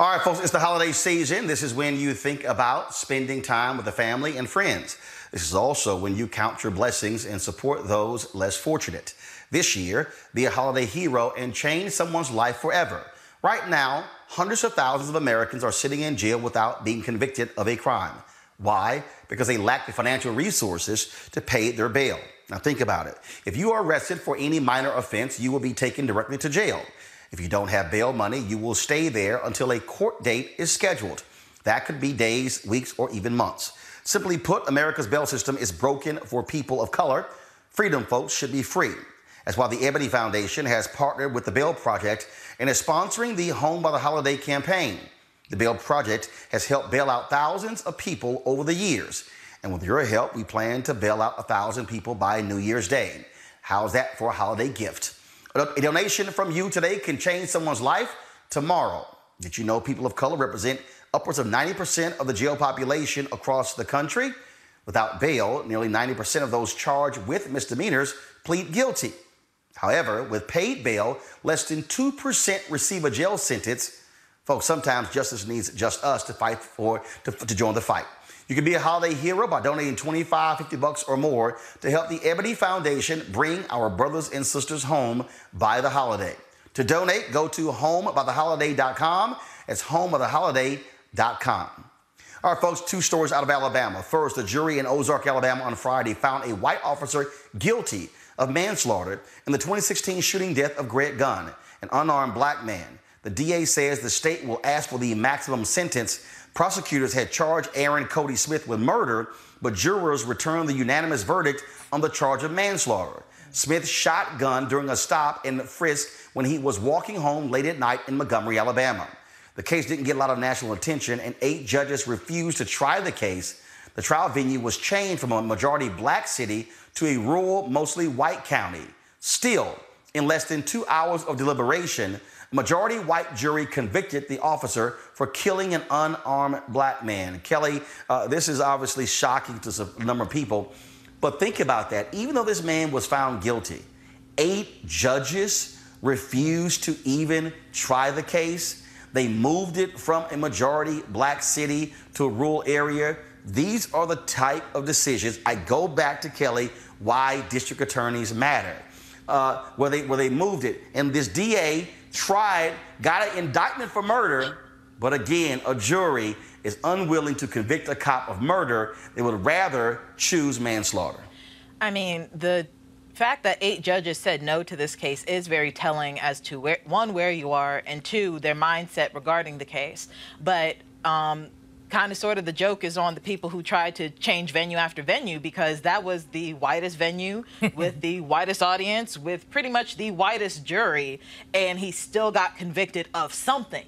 All right, folks, it's the holiday season. This is when you think about spending time with the family and friends. This is also when you count your blessings and support those less fortunate. This year, be a holiday hero and change someone's life forever. Right now, hundreds of thousands of Americans are sitting in jail without being convicted of a crime. Why? Because they lack the financial resources to pay their bail. Now, think about it. If you are arrested for any minor offense, you will be taken directly to jail. If you don't have bail money, you will stay there until a court date is scheduled. That could be days, weeks, or even months. Simply put, America's bail system is broken for people of color. Freedom folks should be free. That's why the Ebony Foundation has partnered with the Bail Project and is sponsoring the Home by the Holiday campaign. The Bail Project has helped bail out thousands of people over the years. And with your help, we plan to bail out a thousand people by New Year's Day. How's that for a holiday gift? A donation from you today can change someone's life tomorrow. Did you know people of color represent upwards of 90% of the jail population across the country? Without bail, nearly 90% of those charged with misdemeanors plead guilty. However, with paid bail, less than 2% receive a jail sentence. Folks, sometimes justice needs just us to fight for, to, to join the fight. You can be a holiday hero by donating 25, 50 bucks or more to help the Ebony Foundation bring our brothers and sisters home by the holiday. To donate, go to homebytheholiday.com. It's homebytheholiday.com. All right, folks, two stories out of Alabama. First, the jury in Ozark, Alabama on Friday found a white officer guilty of manslaughter in the 2016 shooting death of Greg Gunn, an unarmed black man. The DA says the state will ask for the maximum sentence. Prosecutors had charged Aaron Cody Smith with murder, but jurors returned the unanimous verdict on the charge of manslaughter. Smith shot Gunn during a stop and frisk when he was walking home late at night in Montgomery, Alabama. The case didn't get a lot of national attention, and eight judges refused to try the case. The trial venue was changed from a majority black city to a rural, mostly white county. Still, In less than two hours of deliberation, majority white jury convicted the officer for killing an unarmed black man. Kelly, uh, this is obviously shocking to a number of people, but think about that. Even though this man was found guilty, eight judges refused to even try the case. They moved it from a majority black city to a rural area. These are the type of decisions. I go back to Kelly why district attorneys matter. Uh, where they where they moved it, and this DA tried, got an indictment for murder, but again, a jury is unwilling to convict a cop of murder. They would rather choose manslaughter. I mean, the fact that eight judges said no to this case is very telling as to where one where you are and two their mindset regarding the case but um, kind of sort of the joke is on the people who tried to change venue after venue because that was the whitest venue with the whitest audience with pretty much the whitest jury and he still got convicted of something.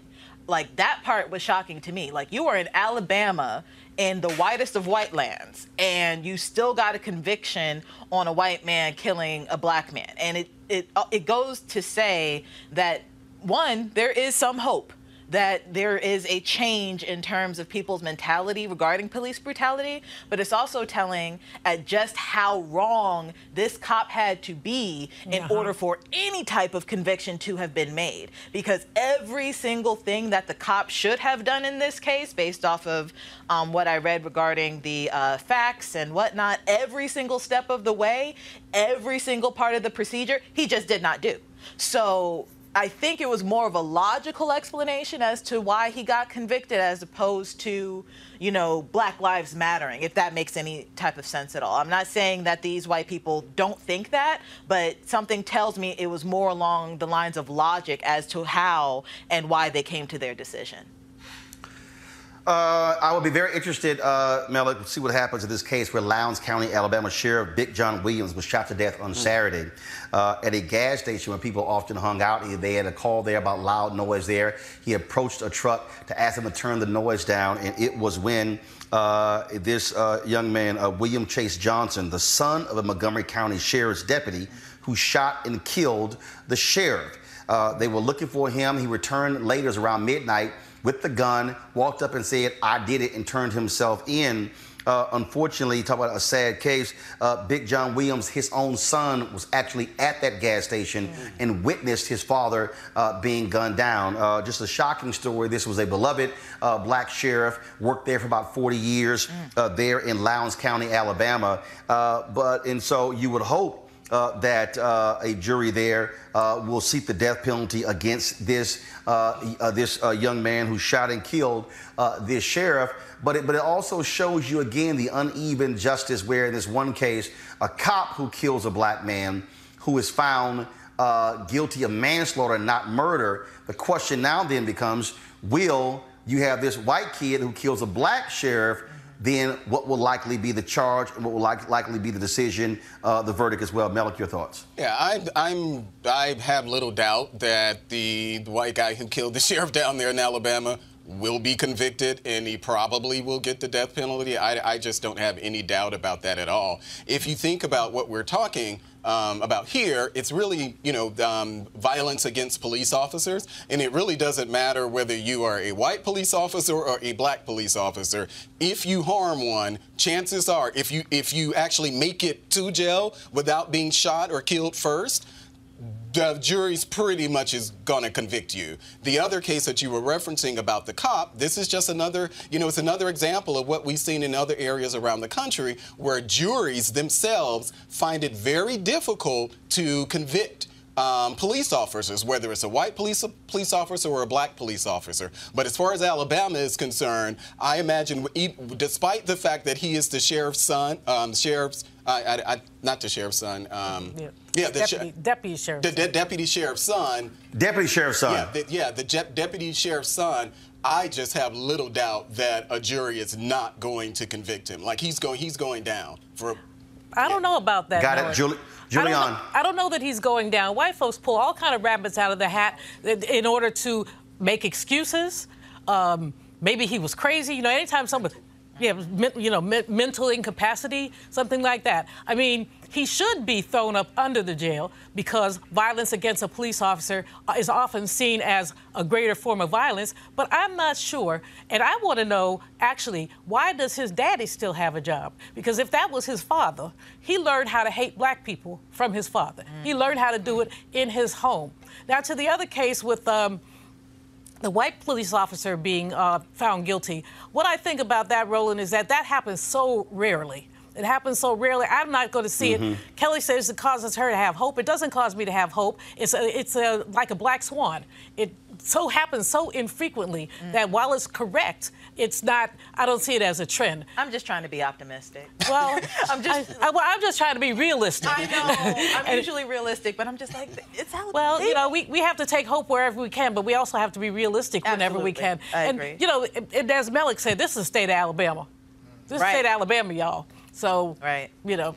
Like that part was shocking to me. Like you are in alabama in the whitest of white lands and you still got a conviction on a white man killing a black man. And it it uh, it goes to say that one there is some hope that there is a change in terms of people's mentality regarding police brutality, but it's also telling at just how wrong this cop had to be in Uh-huh. order for any type of conviction to have been made. Because every single thing that the cop should have done in this case, based off of um, what I read regarding the uh, facts and whatnot, every single step of the way, every single part of the procedure, he just did not do. So I think it was more of a logical explanation as to why he got convicted as opposed to, you know, Black Lives Mattering, if that makes any type of sense at all. I'm not saying that these white people don't think that, but something tells me it was more along the lines of logic as to how and why they came to their decision. Uh, I would be very interested, uh, Mel, to see what happens in this case where Lowndes County, Alabama Sheriff Big John Williams was shot to death on Saturday uh, at a gas station where people often hung out. They had a call there about loud noise there. He approached a truck to ask them to turn the noise down, and it was when uh, this uh, young man, uh, William Chase Johnson, the son of a Montgomery County Sheriff's deputy, who shot and killed the sheriff. Uh, they were looking for him. He returned later, around midnight, with the gun, walked up and said, I did it, and turned himself in. Uh, unfortunately, talk about a sad case. Uh, Big John Williams, his own son, was actually at that gas station and witnessed his father uh, being gunned down. Uh, just a shocking story. This was a beloved uh, black sheriff, worked there for about 40 years uh, there in Lowndes County, Alabama. Uh, but and so you would hope uh, that uh, a jury there uh, will seek the death penalty against this uh, uh, this uh, young man who shot and killed this sheriff. But it, but it also shows you again the uneven justice where in this one case, a cop who kills a black man who is found guilty of manslaughter, not murder. The question now then becomes: Will you have this white kid who kills a black sheriff? Then what will likely be the charge, and what will like, likely be the decision, uh, the verdict as well? Melik, your thoughts? Yeah, I, I'm. I have little doubt that the, the white guy who killed the sheriff down there in Alabama will be convicted, and he probably will get the death penalty. I, I just don't have any doubt about that at all. If you think about what we're talking um, about here, it's really, you know, um, violence against police officers, and it really doesn't matter whether you are a white police officer or a black police officer. If you harm one, chances are, if you if you actually make it to jail without being shot or killed first, the jury's pretty much is going to convict you. The other case that you were referencing about the cop, this is just another, you know, it's another example of what we've seen in other areas around the country where juries themselves find it very difficult to convict um, police officers, whether it's a white police police officer or a black police officer. But as far as Alabama is concerned, I imagine, e- despite the fact that he is the sheriff's son, um, sheriff's, I, I, I, not the sheriff's son, um, yeah, the deputy, sheriff. deputy sheriff. The de- deputy sheriff's son. Deputy sheriff's son. Yeah, the, yeah, the je- deputy sheriff's son. I just have little doubt that a jury is not going to convict him. Like he's going, he's going down for. I don't know about that. Got it, Noah. Juli- I don't, know, I don't know that he's going down. White folks pull all kind of rabbits out of the hat in- in order to make excuses. Um, maybe he was crazy. You know, anytime somebody, yeah, you know, me- mental incapacity, something like that. I mean, he should be thrown up under the jail because violence against a police officer uh, is often seen as a greater form of violence. But I'm not sure, and I want to know actually why does his daddy still have a job? Because if that was his father, he learned how to hate black people from his father. He learned how to do it in his home. Now to the other case with. Um, the white police officer being uh, found guilty. What I think about that, Roland, is that that happens so rarely. It happens so rarely. I'm not going to see Mhm. it. Kelly says it causes her to have hope. It doesn't cause me to have hope. It's a, it's a, like a black swan. It so happens so infrequently that while it's correct, it's not. I don't see it as a trend. I'm just trying to be optimistic. Well, I'm just. I, well, I'm just trying to be realistic. I know. I'm And- usually realistic, but I'm just like, it's how. Well, you know, we, we have to take hope wherever we can, but we also have to be realistic whenever we can. Absolutely. I and agree. you know, and- and as Malik said, this is the state of Alabama. This is the Right. state of Alabama, y'all. So, right. you know,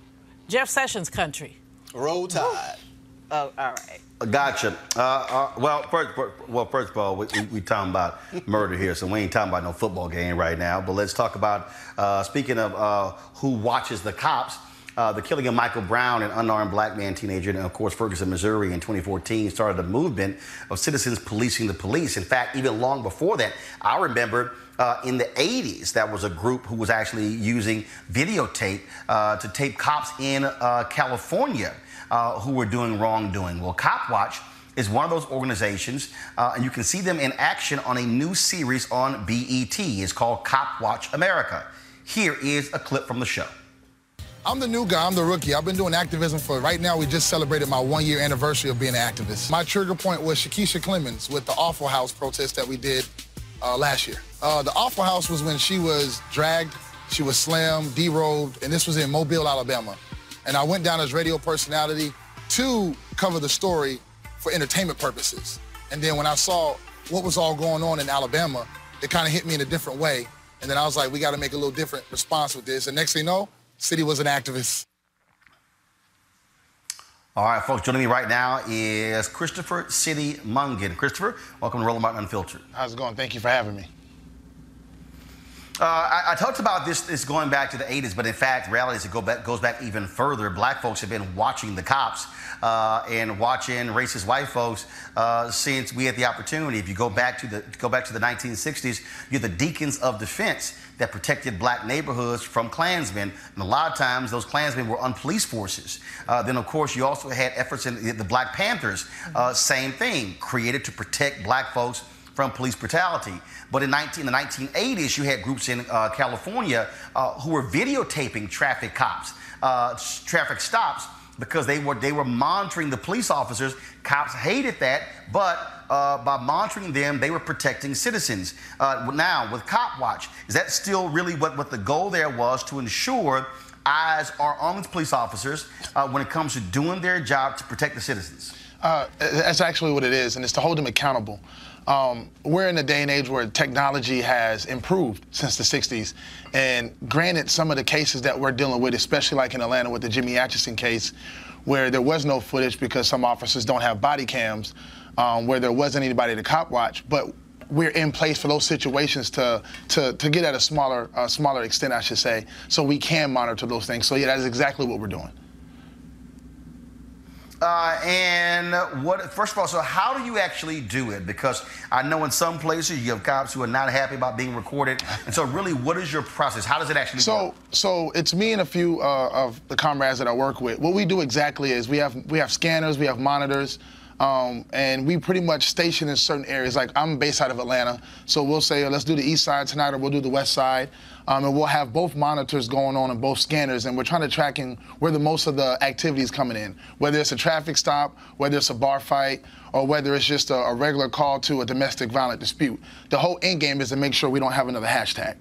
Jeff Sessions country. Roll Tide. Oh, all right. Gotcha. Uh, uh, well, first, fir- well, first of all, we, we, we talking about murder here, so we ain't talking about no football game right now. But let's talk about uh, speaking of uh, who watches the cops. Uh, the killing of Michael Brown, an unarmed black man teenager, and of course Ferguson, Missouri, in 2014, started a movement of citizens policing the police. In fact, even long before that, I remember uh, in the 80s, that was a group who was actually using videotape uh, to tape cops in uh, California uh, who were doing wrongdoing. Well, Cop Watch is one of those organizations, uh, and you can see them in action on a new series on BET. It's called Cop Watch America. Here is a clip from the show. I'm the new guy. I'm the rookie. I've been doing activism for right now. We just celebrated my one year anniversary of being an activist. My trigger point was Chikesia Clemons with the Awful House protest that we did uh, last year. Uh, the Awful House was when she was dragged, she was slammed, derobed, and this was in Mobile, Alabama. And I went down as radio personality to cover the story for entertainment purposes. And then when I saw what was all going on in Alabama, it kind of hit me in a different way. And then I was like, we got to make a little different response with this. And next thing you know, City was an activist. All right, folks, joining me right now is Christopher City Mungan. Christopher, welcome to Roland Martin Unfiltered. How's it going? Thank you for having me. Uh, I, I talked about this, this going back to the 80s, but in fact, reality is it go back, goes back even further. Black folks have been watching the cops uh, and watching racist white folks uh, since we had the opportunity. If you go back to the go back to the 1960s, you're the deacons of defense that protected black neighborhoods from Klansmen. And a lot of times, those Klansmen were on police forces. Uh, then, of course, you also had efforts in the, Black Panthers. Uh, same thing, created to protect black folks from police brutality. But in 19, the 1980s, you had groups in uh, California uh, who were videotaping traffic cops, uh, traffic stops, because they were they were monitoring the police officers. Cops hated that, but uh, by monitoring them, they were protecting citizens. Uh, now, with Cop Watch, is that still really what, what the goal there was to ensure eyes are on these police officers uh, when it comes to doing their job to protect the citizens? Uh, that's actually what it is, and it's to hold them accountable. Um, we're in a day and age where technology has improved since the 60s. And granted, some of the cases that we're dealing with, especially like in Atlanta with the Jimmy Atchison case, where there was no footage because some officers don't have body cams, um, where there wasn't anybody to cop watch, but we're in place for those situations to to, to get at a smaller uh, smaller extent, I should say, so we can monitor those things. So yeah, that is exactly what we're doing. Uh, and what? First of all, so how do you actually do it? Because I know in some places you have cops who are not happy about being recorded, and so really, what is your process? How does it actually So, work? so it's me and a few uh, of the comrades that I work with. What we do exactly is we have we have scanners, we have monitors, um, and we pretty much station in certain areas. Like I'm based out of Atlanta, so we'll say, let's do the east side tonight, or we'll do the west side, um, and we'll have both monitors going on and both scanners, and we're trying to tracking where the most of the activity is coming in, whether it's a traffic stop, whether it's a bar fight, or whether it's just a, a regular call to a domestic violent dispute. The whole end game is to make sure we don't have another hashtag.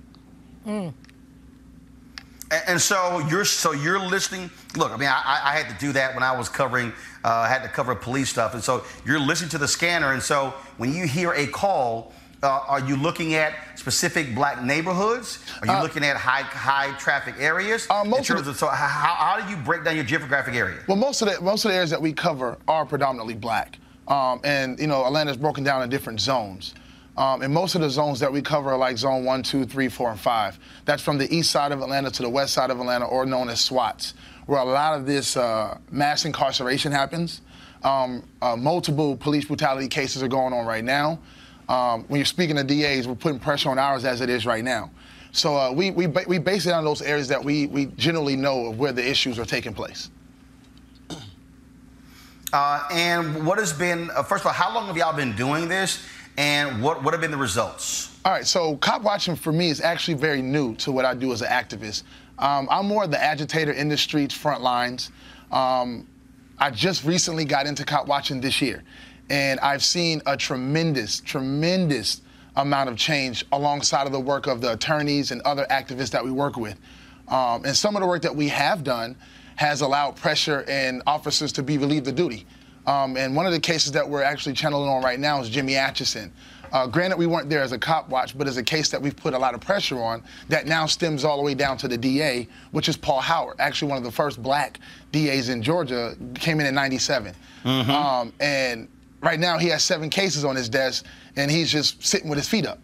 And, and so you're so you're listening. Look, I mean, I, I had to do that when I was covering. Uh, I had to cover police stuff, and so you're listening to the scanner. And so when you hear a call, uh, are you looking at specific black neighborhoods? Are you looking at high high traffic areas? in most of terms of, so how, how do you break down your geographic area? Well, most of the most of the areas that we cover are predominantly black, um, and you know Atlanta's broken down in different zones. Um, and most of the zones that we cover are like zone one, two, three, four, and five. That's from the east side of Atlanta to the west side of Atlanta, or known as SWATs, where a lot of this uh, mass incarceration happens. Um, uh, multiple police brutality cases are going on right now. Um, when you're speaking to DAs, we're putting pressure on ours as it is right now. So uh, we, we, ba- we base it on those areas that we, we generally know of where the issues are taking place. Uh, and what has been, uh, first of all, how long have y'all been doing this? And what, what have been the results? All right, so cop watching for me is actually very new to what I do as an activist. Um, I'm more the agitator in the streets, front lines. Um, I just recently got into cop watching this year, and I've seen a tremendous, tremendous amount of change alongside of the work of the attorneys and other activists that we work with. Um, and some of the work that we have done has allowed pressure and officers to be relieved of duty. Um, and one of the cases that we're actually channeling on right now is Jimmy Atchison. Uh, granted, we weren't there as a cop watch, but as a case that we've put a lot of pressure on that now stems all the way down to the DA, which is Paul Howard, actually one of the first black DAs in Georgia, came in in 97. Um, and right now he has seven cases on his desk, and he's just sitting with his feet up.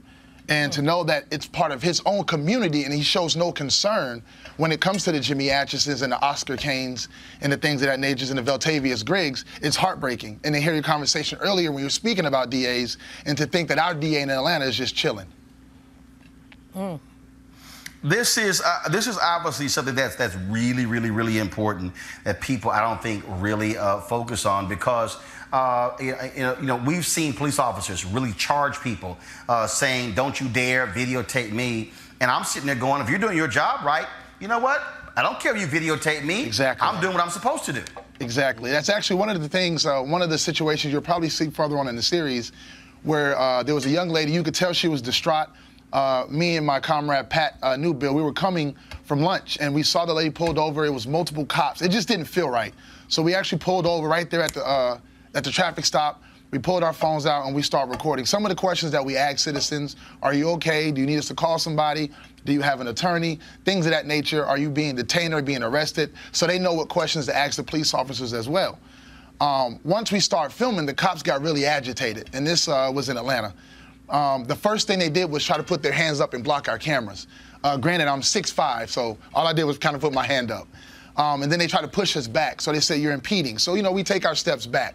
And to hmm. know that it's part of his own community and he shows no concern when it comes to the Jimmy Atchisons and the Oscar Kanes and the things of that nature and the Veltavius Griggs, it's heartbreaking. And to hear your conversation earlier when you were speaking about DAs and to think that our DA in Atlanta is just chilling. Hmm. This is uh, this is obviously something that's that's really really really important that people I don't think really uh, focus on because uh, you know, you know we've seen police officers really charge people uh, saying don't you dare videotape me and I'm sitting there going if you're doing your job right you know what I don't care if you videotape me exactly I'm doing what I'm supposed to do Exactly. That's actually one of the things, uh, one of the situations you'll probably see further on in the series, where uh, there was a young lady, you could tell she was distraught. Uh, me and my comrade Pat uh, Newbill, we were coming from lunch and we saw the lady pulled over. It was multiple cops. It just didn't feel right. So we actually pulled over right there at the uh, at the traffic stop. We pulled our phones out and we started recording. Some of the questions that we asked citizens: Are you okay? Do you need us to call somebody? Do you have an attorney? Things of that nature. Are you being detained or being arrested? So they know what questions to ask the police officers as well. Um, once we started filming, the cops got really agitated, and this uh, was in Atlanta. Um, the first thing they did was try to put their hands up and block our cameras. Uh, granted, I'm 6'5", so all I did was kind of put my hand up. Um, and then they tried to push us back, so they said, you're impeding. So, you know, we take our steps back.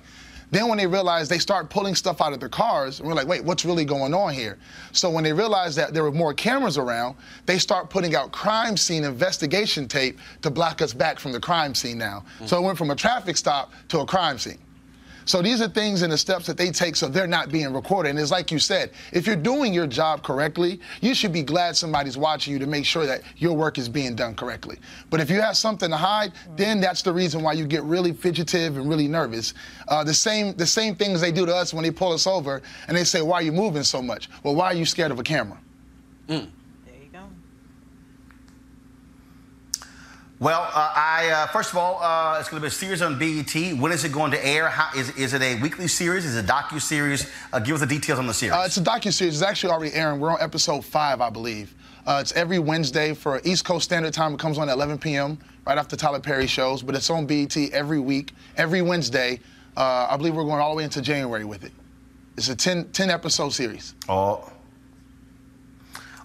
Then when they realize they start pulling stuff out of their cars, and we're like, wait, what's really going on here? So when they realized that there were more cameras around, they start putting out crime scene investigation tape to block us back from the crime scene now. So it went from a traffic stop to a crime scene. So these are things and the steps that they take so they're not being recorded. And it's like you said, if you're doing your job correctly, you should be glad somebody's watching you to make sure that your work is being done correctly. But if you have something to hide, then that's the reason why you get really fidgetive and really nervous. Uh, the same the same things they do to us when they pull us over and they say, "Why are you moving so much?" Well, why are you scared of a camera? Well, uh, I uh, first of all, uh, it's going to be a series on BET. When is it going to air? How, is, is it a weekly series? Is it a docu series? Uh, give us the details on the series. Uh, it's a docu series. It's actually already airing. We're on episode five, I believe. Uh, it's every Wednesday for East Coast Standard Time. It comes on at 11 p.m. right after Tyler Perry shows. But it's on BET every week, every Wednesday. Uh, I believe we're going all the way into January with it. It's a 10, 10 episode series. Oh.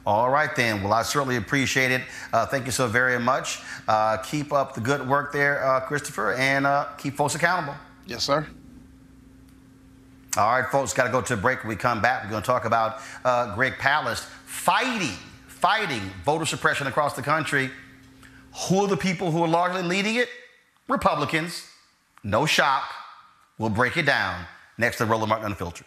All right, then. Well, I certainly appreciate it. Uh, thank you so very much. Uh, keep up the good work there, uh, Christopher, and uh, keep folks accountable. Yes, sir. All right, folks, got to go to a break. When we come back, we're going to talk about uh, Greg Palast fighting, fighting voter suppression across the country. Who are the people who are largely leading it? Republicans. No shock. We'll break it down next to Roland Martin Unfiltered.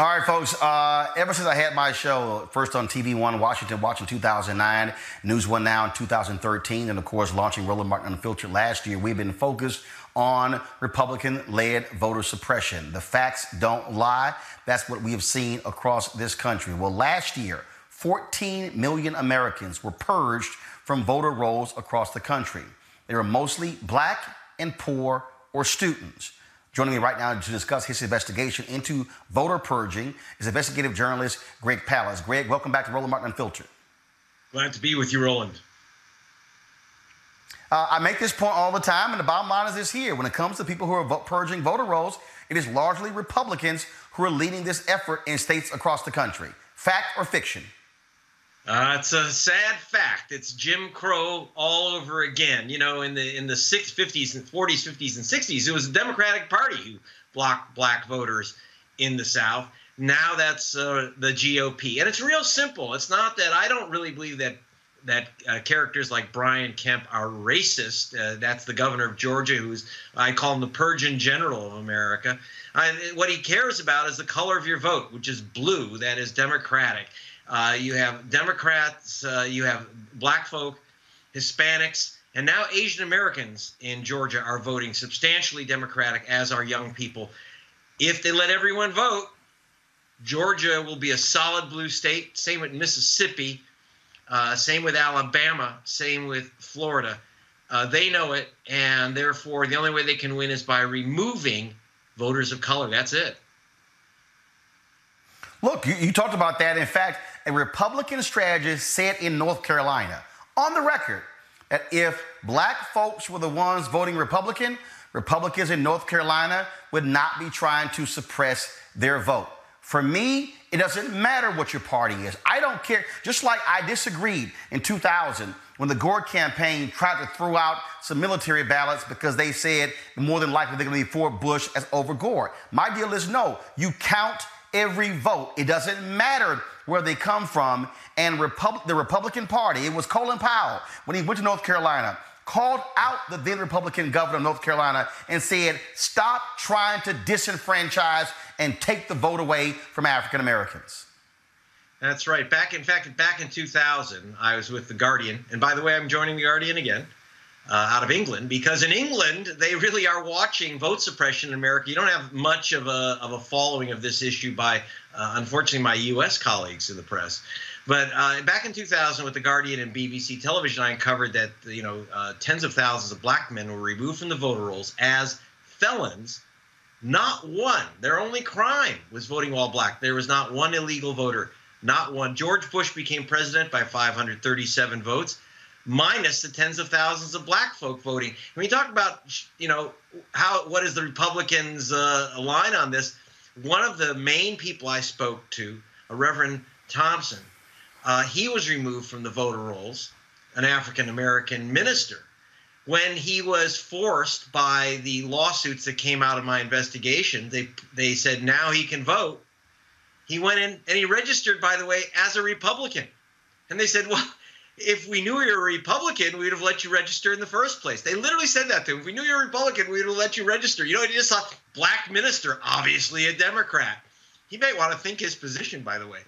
All right, folks. Uh, ever since I had my show, first on TV One Washington Watch in 2009, News One Now in 2013, and of course launching Roland Martin Unfiltered last year, we've been focused on Republican-led voter suppression. The facts don't lie. That's what we have seen across this country. Well, last year, 14 million Americans were purged from voter rolls across the country. They were mostly black and poor or students. Joining me right now to discuss his investigation into voter purging is investigative journalist Greg Palast. Greg, welcome back to Roland Martin Unfiltered. Glad to be with you, Roland. Uh, I make this point all the time, and the bottom line is this here. When it comes to people who are vo- purging voter rolls, it is largely Republicans who are leading this effort in states across the country. Fact or fiction? Uh, it's a sad fact. It's Jim Crow all over again. You know, in the in the six fifties and forties, fifties and sixties, it was the Democratic Party who blocked black voters in the South. Now that's uh, the GOP, and it's real simple. It's not that I don't really believe that that uh, characters like Brian Kemp are racist. Uh, that's the governor of Georgia, who's I call him the Purgeon General of America. I, what he cares about is the color of your vote, which is blue. That is Democratic. Uh, you have Democrats, uh, you have black folk, Hispanics, and now Asian Americans in Georgia are voting substantially Democratic, as are young people. If they let everyone vote, Georgia will be a solid blue state. Same with Mississippi. Uh, same with Alabama. Same with Florida. Uh, they know it, and therefore the only way they can win is by removing voters of color. That's it. Look, you, you talked about that. In fact, a Republican strategist said in North Carolina, on the record, that if black folks were the ones voting Republican, Republicans in North Carolina would not be trying to suppress their vote. For me, it doesn't matter what your party is. I don't care. Just like I disagreed in 2000 when the Gore campaign tried to throw out some military ballots because they said more than likely they're going to be for Bush as over Gore. My deal is no, you count every vote. It doesn't matter where they come from. And Repub- the Republican Party, it was Colin Powell when he went to North Carolina, called out the then Republican governor of North Carolina and said, stop trying to disenfranchise and take the vote away from African Americans. That's right. Back, in fact, back in 2000, I was with the Guardian, and by the way, I'm joining the Guardian again uh, out of England because in England they really are watching vote suppression in America. You don't have much of a of a following of this issue by, uh, unfortunately, my U.S. colleagues in the press. But uh, back in 2000, with the Guardian and BBC Television, I uncovered that you know uh, tens of thousands of black men were removed from the voter rolls as felons. Not one. Their only crime was voting while black. There was not one illegal voter. Not one. George Bush became president by 537 votes, minus the tens of thousands of black folk voting. When you talk about, you know, how what is the Republicans' uh, line on this? One of the main people I spoke to, a Reverend Thompson, uh, he was removed from the voter rolls, an African American minister, when he was forced by the lawsuits that came out of my investigation. They they said now he can vote. He went in and he registered, by the way, as a Republican, and they said, well. If we knew you were a Republican, we'd have let you register in the first place. They literally said that to him. If we knew you were a Republican, we'd have let you register. You know, he just saw black minister, obviously a Democrat. He may want to think his position, by the way.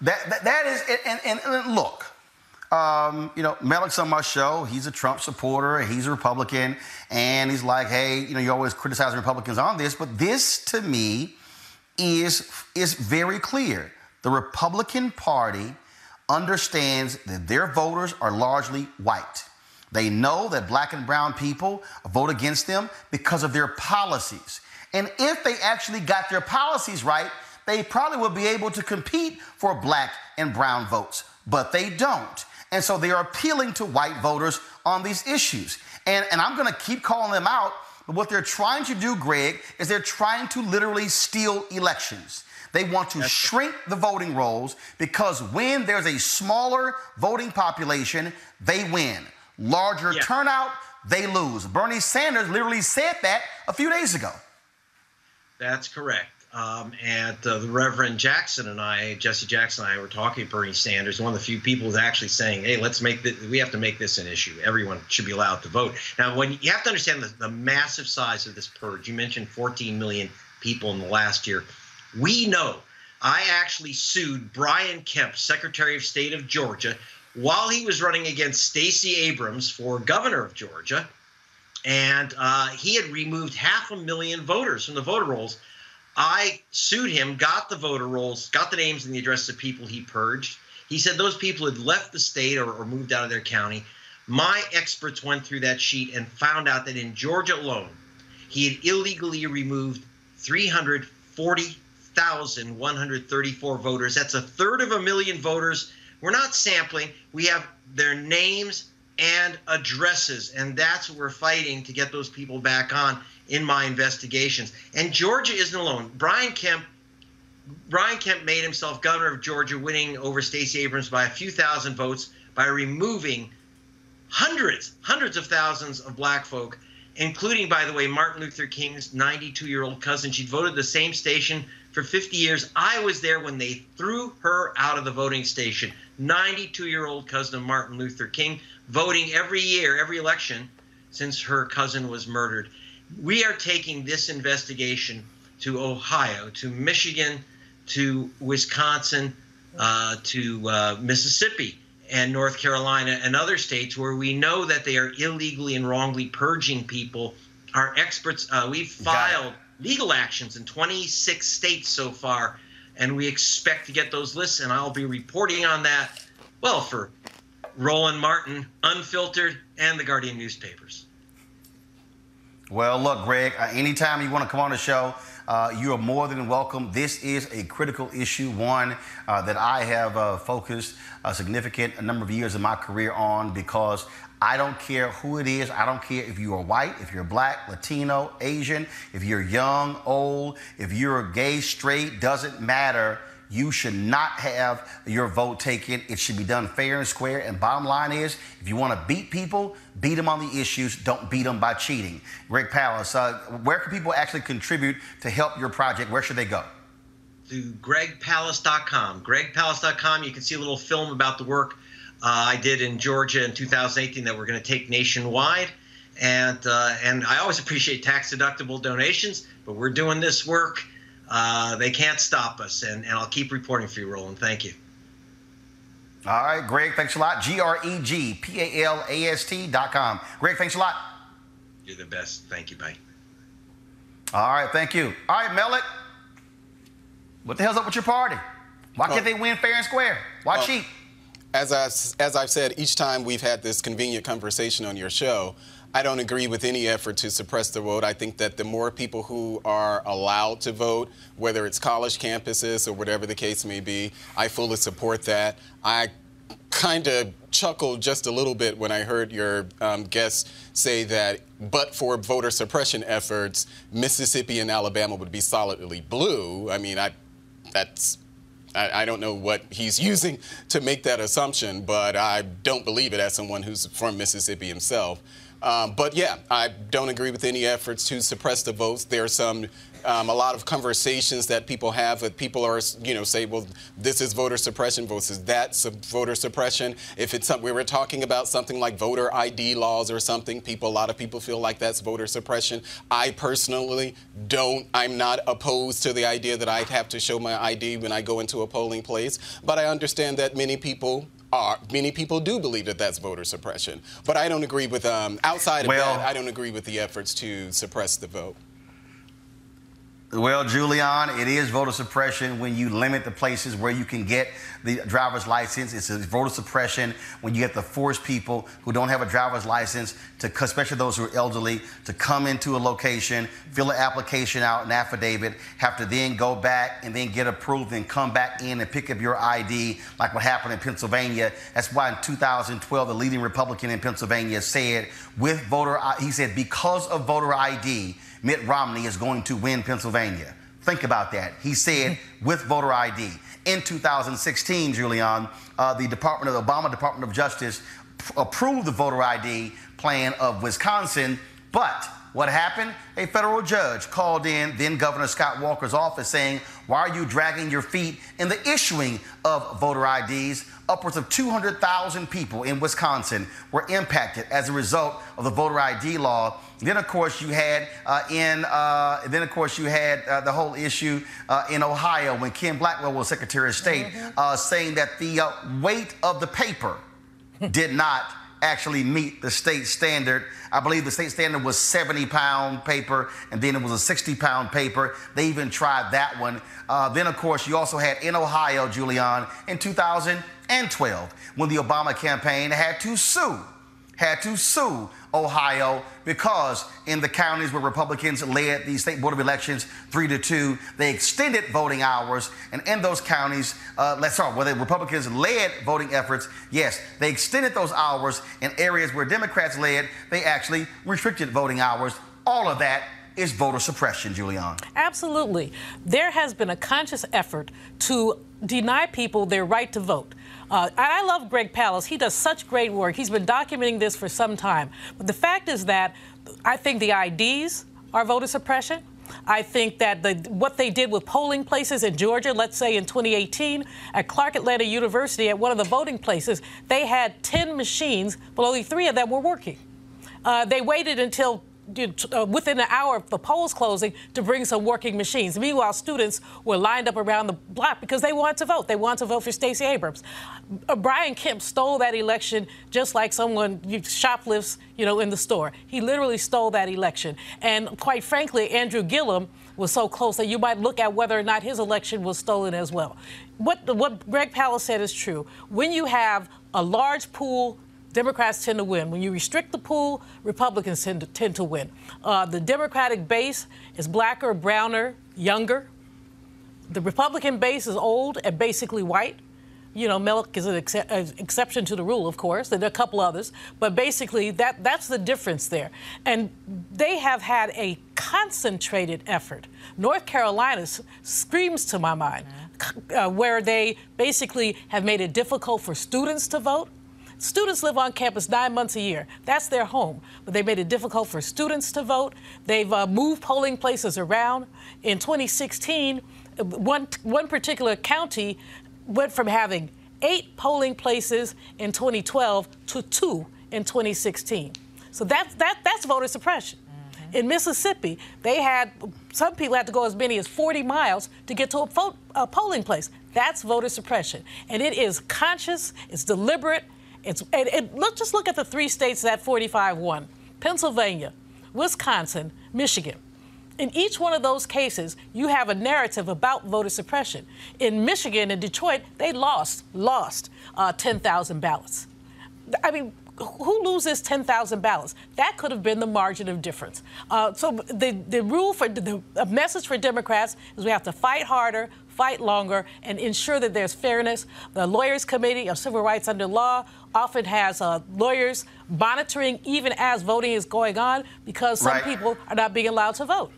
That, that, that is, and, and, and look, um, you know, Malik's on my show. He's a Trump supporter. He's a Republican. And he's like, hey, you know, you always criticize Republicans on this. But this, to me, is, is very clear. The Republican Party understands that their voters are largely white. They know that black and brown people vote against them because of their policies. And if they actually got their policies right, they probably would be able to compete for black and brown votes, but they don't. And so they are appealing to white voters on these issues. And, and I'm going to keep calling them out, but what they're trying to do, Greg, is they're trying to literally steal elections. They want to shrink the voting rolls because when there's a smaller voting population, they win. Larger Yeah. turnout, they lose. Bernie Sanders literally said that a few days ago. That's correct. Um, and uh, the Reverend Jackson and I, Jesse Jackson and I, were talking to Bernie Sanders. One of the few people who's actually saying, "Hey, let's make this. We have to make this an issue. Everyone should be allowed to vote." Now, when you have to understand the, the massive size of this purge. You mentioned 14 million people in the last year. We know. I actually sued Brian Kemp, Secretary of State of Georgia, while he was running against Stacey Abrams for governor of Georgia, and uh, he had removed half a million voters from the voter rolls. I sued him, got the voter rolls, got the names and the addresses of people he purged. He said those people had left the state or, or moved out of their county. My experts went through that sheet and found out that in Georgia alone, he had illegally removed 340,134 voters. That's a third of a million voters. We're not sampling, we have their names and addresses, and that's what we're fighting to get those people back on in my investigations. And Georgia isn't alone. Brian Kemp Brian Kemp made himself governor of Georgia, winning over Stacey Abrams by a few thousand votes by removing hundreds, hundreds of thousands of black folk, including, by the way, Martin Luther King's 92 year old cousin. She'd voted the same station for 50 years. I was there when they threw her out of the voting station. 92 year old cousin of Martin Luther King, voting every year, every election since her cousin was murdered. We are taking this investigation to Ohio, to Michigan, to Wisconsin, uh, to uh, Mississippi and North Carolina and other states where we know that they are illegally and wrongly purging people. Our experts, uh, we've filed legal actions in 26 states so far, and we expect to get those lists, and I'll be reporting on that, well, for Roland Martin, Unfiltered, and the Guardian newspapers. Well, look, Greg, uh, anytime you want to come on the show, uh, you are more than welcome. This is a critical issue, one uh, that I have uh, focused a significant number of years of my career on because I don't care who it is. I don't care if you are white, if you're black, Latino, Asian, if you're young, old, if you're gay, straight, doesn't matter. You should not have your vote taken. It should be done fair and square. And bottom line is, if you want to beat people, beat them on the issues. Don't beat them by cheating. Greg Palast, uh, where can people actually contribute to help your project? Where should they go? To gregpalast.com. Gregpalast.com. You can see a little film about the work I did in Georgia in 2018 that we're going to take nationwide. And uh, and I always appreciate tax deductible donations, but we're doing this work. Uh, they can't stop us, and, and I'll keep reporting for you, Roland. Thank you. All right, Greg, thanks a lot. G R E G P A L A S T dot com. Greg, thanks a lot. You're the best. Thank you. Bye. All right, thank you. All right, Mellet. What the hell's up with your party? Why can't they win fair and square? Why Well, cheat? As, I, as I've said, each time we've had this convenient conversation on your show, I don't agree with any effort to suppress the vote. I think that the more people who are allowed to vote, whether it's college campuses or whatever the case may be, I fully support that. I kind of chuckled just a little bit when I heard your um, guest say that, but for voter suppression efforts, Mississippi and Alabama would be solidly blue. I mean, I, that's I, I don't know what he's using to make that assumption, but I don't believe it as someone who's from Mississippi himself. Um, but yeah, I don't agree with any efforts to suppress the votes. There are some, um, a lot of conversations that people have that people are, you know, say, well, this is voter suppression versus that sub- voter suppression. If it's something we were talking about something like voter ID laws or something, people, a lot of people feel like that's voter suppression. I personally don't. I'm not opposed to the idea that I'd have to show my ID when I go into a polling place, but I understand that many people are, many people do believe that that's voter suppression. But I don't agree with, um, outside of Well- that, I don't agree with the efforts to suppress the vote. Well, Julianne, it is voter suppression when you limit the places where you can get the driver's license. It's voter suppression when you have to force people who don't have a driver's license to, especially those who are elderly, to come into a location, fill an application out, an affidavit, have to then go back and then get approved and come back in and pick up your ID, like what happened in Pennsylvania. That's why in 2012, the leading Republican in Pennsylvania said, with voter, he said, because of voter ID, Mitt Romney is going to win Pennsylvania. Think about that. He said with voter ID. In 2016, Julianne, uh, the Department of Obama Department of Justice approved the voter ID plan of Wisconsin, but What happened? A federal judge called in then Governor Scott Walker's office saying, Why are you dragging your feet in the issuing of voter IDs? Upwards of 200,000 people in Wisconsin were impacted as a result of the voter ID law. Then, of course, you had uh, in uh, then, of course, you had uh, the whole issue uh, in Ohio when Ken Blackwell was Secretary of State, uh, saying that the uh, weight of the paper did not actually meet the state standard. I believe the state standard was 70 pound paper, and then it was a 60 pound paper. They even tried that one. Uh, then, of course, you also had in Ohio, Julianne, in 2012, when the Obama campaign had to sue, had to sue Ohio because in the counties where Republicans led the state board of elections three to two, they extended voting hours, and in those counties, uh, let's start where the Republicans led voting efforts. Yes, they extended those hours in areas where Democrats led. They actually restricted voting hours. All of that is voter suppression, Julianne. Absolutely. There has been a conscious effort to deny people their right to vote. Uh, I love Greg Palast. He does such great work. He's been documenting this for some time. But the fact is that I think the IDs are voter suppression. I think that the, what they did with polling places in Georgia, let's say in 2018, at Clark Atlanta University, at one of the voting places, they had 10 machines, but only three of them were working. Uh, they waited until within an hour of the polls closing to bring some working machines. Meanwhile, students were lined up around the block because they wanted to vote. They wanted to vote for Stacey Abrams. Uh, Brian Kemp stole that election just like someone shoplifts, you know, in the store. He literally stole that election. And quite frankly, Andrew Gillum was so close that you might look at whether or not his election was stolen as well. What, what Greg Palast said is true. When you have a large pool Democrats tend to win. When you restrict the pool, Republicans tend to, tend to win. Uh, the Democratic base is blacker, browner, younger. The Republican base is old and basically white. You know, Melk is an ex- exception to the rule, of course. There are a couple others, but basically that that's the difference there. And they have had a concentrated effort. North Carolina s- screams to my mind, uh, where they basically have made it difficult for students to vote. Students live on campus nine months a year. That's their home. But they made it difficult for students to vote. They've uh, moved polling places around. In 2016, one, one particular county went from having eight polling places in 2012 to two in 2016. So that's, that, that's voter suppression. In Mississippi, they had some people had to go as many as 40 miles to get to a, a polling place. That's voter suppression, and it is conscious, it's deliberate, it's look just look at the three states that 45 won: Pennsylvania, Wisconsin, Michigan. In each one of those cases, you have a narrative about voter suppression. In Michigan and Detroit, they lost lost uh, 10,000 ballots. I mean, who loses 10,000 ballots? That could have been the margin of difference. Uh, so the, the rule for the, the message for Democrats is we have to fight harder, fight longer, and ensure that there's fairness. The Lawyers Committee of Civil Rights Under Law often has uh, lawyers monitoring even as voting is going on because some Right. people are not being allowed to vote.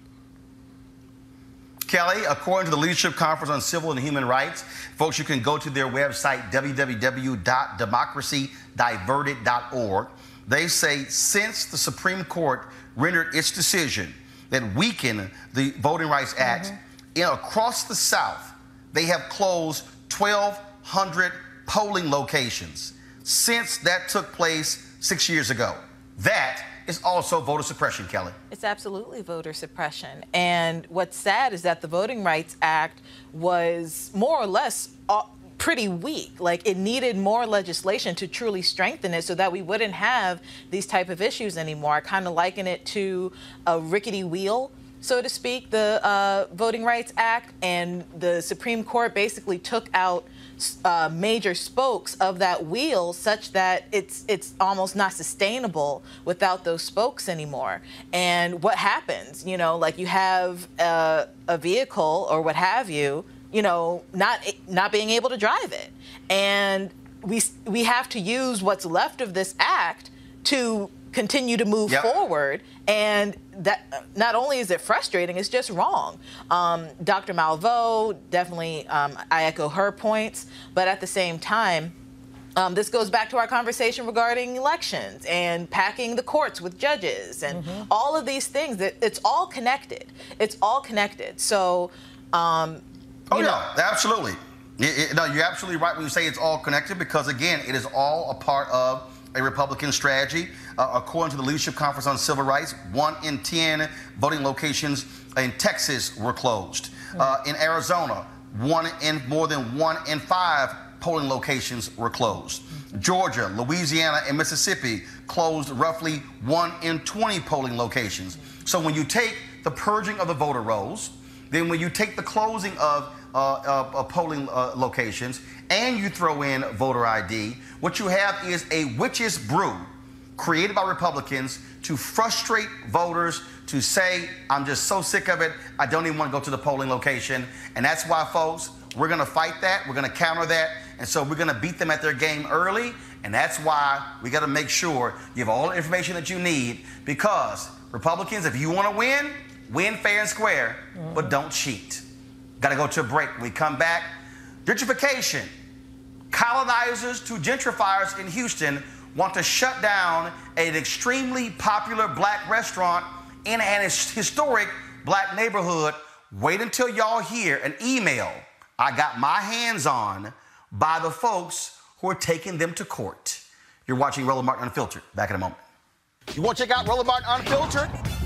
Kelly, according to the Leadership Conference on Civil and Human Rights, folks, you can go to their website, www.democracydiverted.org. They say since the Supreme Court rendered its decision that weakened the Voting Rights Act in, across the South, they have closed 1,200 polling locations since that took place six years ago. That is also voter suppression, Kelly. It's absolutely voter suppression. And what's sad is that the Voting Rights Act was more or less uh, pretty weak. Like it needed more legislation to truly strengthen it so that we wouldn't have these type of issues anymore. I kind of liken it to a rickety wheel. So to speak, the uh, Voting Rights Act and the Supreme Court basically took out uh, major spokes of that wheel such that it's it's almost not sustainable without those spokes anymore. And what happens? You know, like you have uh, a vehicle or what have you, you know, not not being able to drive it, and we we have to use what's left of this act to continue to move Yep. forward and that not only is it frustrating it's just wrong um, dr Malveaux, definitely um, i echo her points but at the same time Um, this goes back to our conversation regarding elections and packing the courts with judges and Mm-hmm. all of these things. That it's all connected. It's all connected. So, um, Oh know, yeah, absolutely. It- it- no, you're absolutely right when you say it's all connected because again, it is all a part of a Republican strategy. Uh, according to the Leadership Conference on Civil Rights, one in ten voting locations in Texas were closed. Uh, in Arizona, one in more than one in five polling locations were closed. Georgia, Louisiana, and Mississippi closed roughly one in 20 polling locations. So when you take the purging of the voter rolls, then when you take the closing of Uh, uh, uh, polling uh, locations and you throw in voter ID, what you have is a witch's brew created by Republicans to frustrate voters to say, I'm just so sick of it, I don't even want to go to the polling location. And that's why, folks, we're going to fight that, we're going to counter that, and so we're going to beat them at their game early. And that's why we got to make sure you have all the information that you need because Republicans, if you want to win, win fair and square, but don't cheat. Got to go to a break. We come back, gentrification. Colonizers to gentrifiers in Houston want to shut down an extremely popular black restaurant in an historic black neighborhood. Wait until y'all hear an email I got my hands on by the folks who are taking them to court. You're watching Roland Martin Unfiltered. Back in a moment. You want to check out Roland Martin Unfiltered?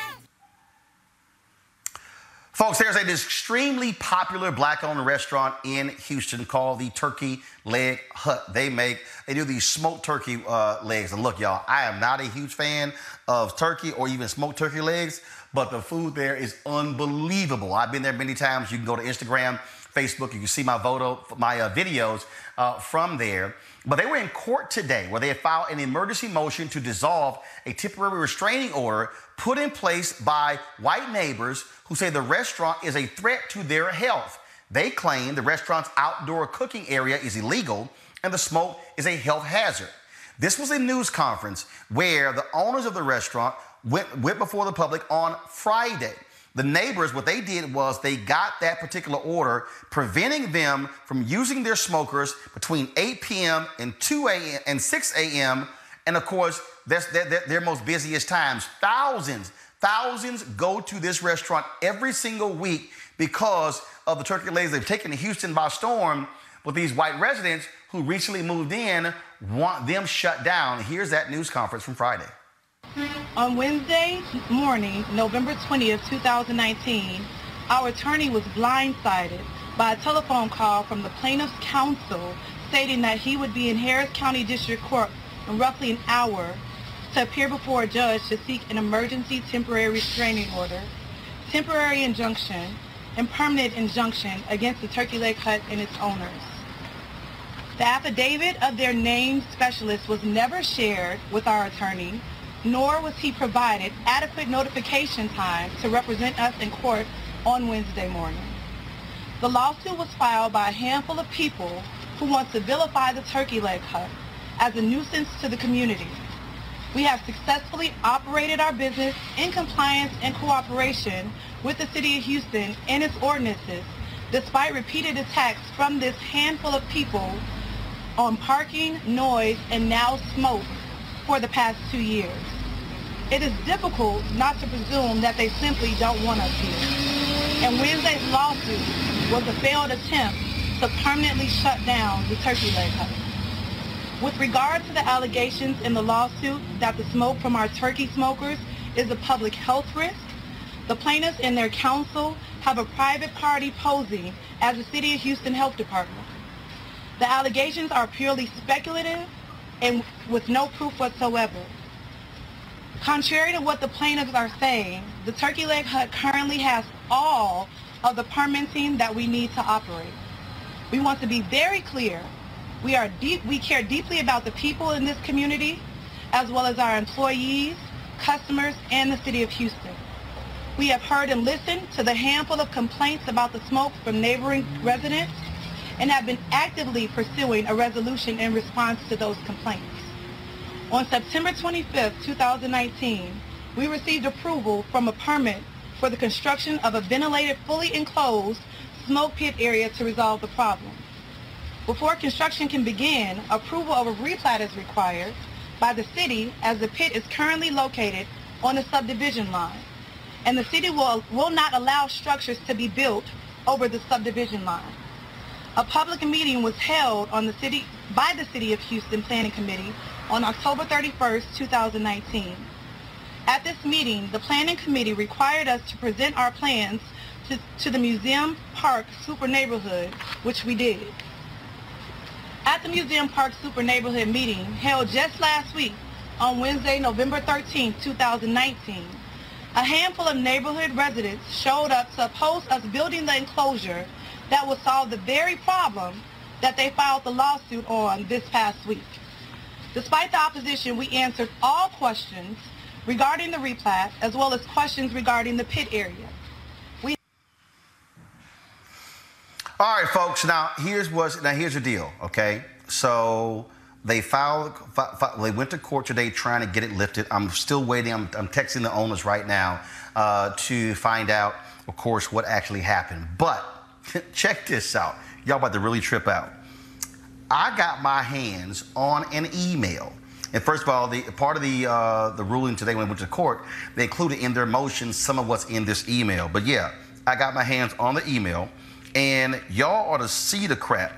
Folks, there's an extremely popular black-owned restaurant in Houston called the Turkey Leg Hut. They make, they do these smoked turkey uh, legs. And look, y'all, I am not a huge fan of turkey or even smoked turkey legs, but the food there is unbelievable. I've been there many times. You can go to Instagram, Facebook. You can see my photo, my uh, videos uh, from there. But they were in court today where they had filed an emergency motion to dissolve a temporary restraining order put in place by white neighbors who say the restaurant is a threat to their health. They claim the restaurant's outdoor cooking area is illegal and the smoke is a health hazard. This was a news conference where the owners of the restaurant went, went before the public on Friday. The neighbors, what they did was they got that particular order preventing them from using their smokers between 8 p.m. and 2 a.m. and 6 a.m. And of course, that's their, their, most busiest times. Thousands, thousands go to this restaurant every single week because of the turkey legs. They've taken Houston by storm. But these white residents who recently moved in want them shut down. Here's that news conference from Friday. On Wednesday morning, November 20th, 2019, our attorney was blindsided by a telephone call from the plaintiff's counsel stating that he would be in Harris County District Court in roughly an hour to appear before a judge to seek an emergency temporary restraining order, temporary injunction, and permanent injunction against the Turkey Leg Hut and its owners. The affidavit of their named specialist was never shared with our attorney, nor was he provided adequate notification time to represent us in court on Wednesday morning. The lawsuit was filed by a handful of people who want to vilify the Turkey Leg Hut as a nuisance to the community. We have successfully operated our business in compliance and cooperation with the City of Houston and its ordinances, despite repeated attacks from this handful of people on parking, noise, and now smoke for the past two years. It is difficult not to presume that they simply don't want us here. And Wednesday's lawsuit was a failed attempt to permanently shut down the Turkey Leg Hut. With regard to the allegations in the lawsuit that the smoke from our turkey smokers is a public health risk, the plaintiffs and their counsel have a private party posing as the City of Houston Health Department. The allegations are purely speculative and with no proof whatsoever. Contrary to what the plaintiffs are saying, the Turkey Leg Hut currently has all of the permitting that we need to operate. We want to be very clear. We are deep, we care deeply about the people in this community, as well as our employees, customers, and the city of Houston. We have heard and listened to the handful of complaints about the smoke from neighboring residents and have been actively pursuing a resolution in response to those complaints. On September 25, 2019, we received approval from a permit for the construction of a ventilated, fully enclosed smoke pit area to resolve the problem. Before construction can begin, approval of a replat is required by the city as the pit is currently located on the subdivision line, and the city will, will not allow structures to be built over the subdivision line. A public meeting was held on the city by the City of Houston Planning Committee on October 31st, 2019. At this meeting, the Planning Committee required us to present our plans to, to the Museum Park Super Neighborhood, which we did. At the Museum Park Super Neighborhood meeting held just last week on Wednesday, November 13, 2019, a handful of neighborhood residents showed up to oppose us building the enclosure that would solve the very problem that they filed the lawsuit on this past week. Despite the opposition, we answered all questions regarding the replat as well as questions regarding the pit area. We All right, folks. Now here's what's now here's the deal. Okay, so they filed. Fi, fi, they went to court today trying to get it lifted. I'm still waiting. I'm, I'm texting the owners right now uh, to find out, of course, what actually happened. But check this out. Y'all about to really trip out. I got my hands on an email. And first of all, the part of the uh, the ruling today when it went to court, they included in their motion some of what's in this email. But yeah, I got my hands on the email, and y'all ought to see the crap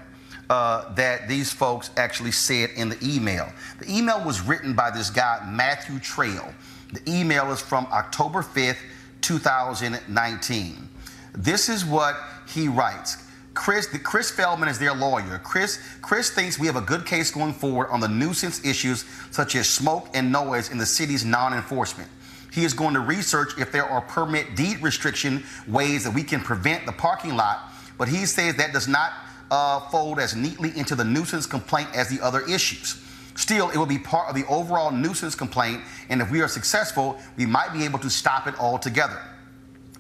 uh, that these folks actually said in the email. The email was written by this guy Matthew Trail. The email is from October 5th, 2019. This is what he writes. Chris, the, Chris Feldman is their lawyer. Chris, Chris thinks we have a good case going forward on the nuisance issues such as smoke and noise in the city's non-enforcement. He is going to research if there are permit deed restriction ways that we can prevent the parking lot, but he says that does not uh, fold as neatly into the nuisance complaint as the other issues. Still, it will be part of the overall nuisance complaint, and if we are successful, we might be able to stop it altogether.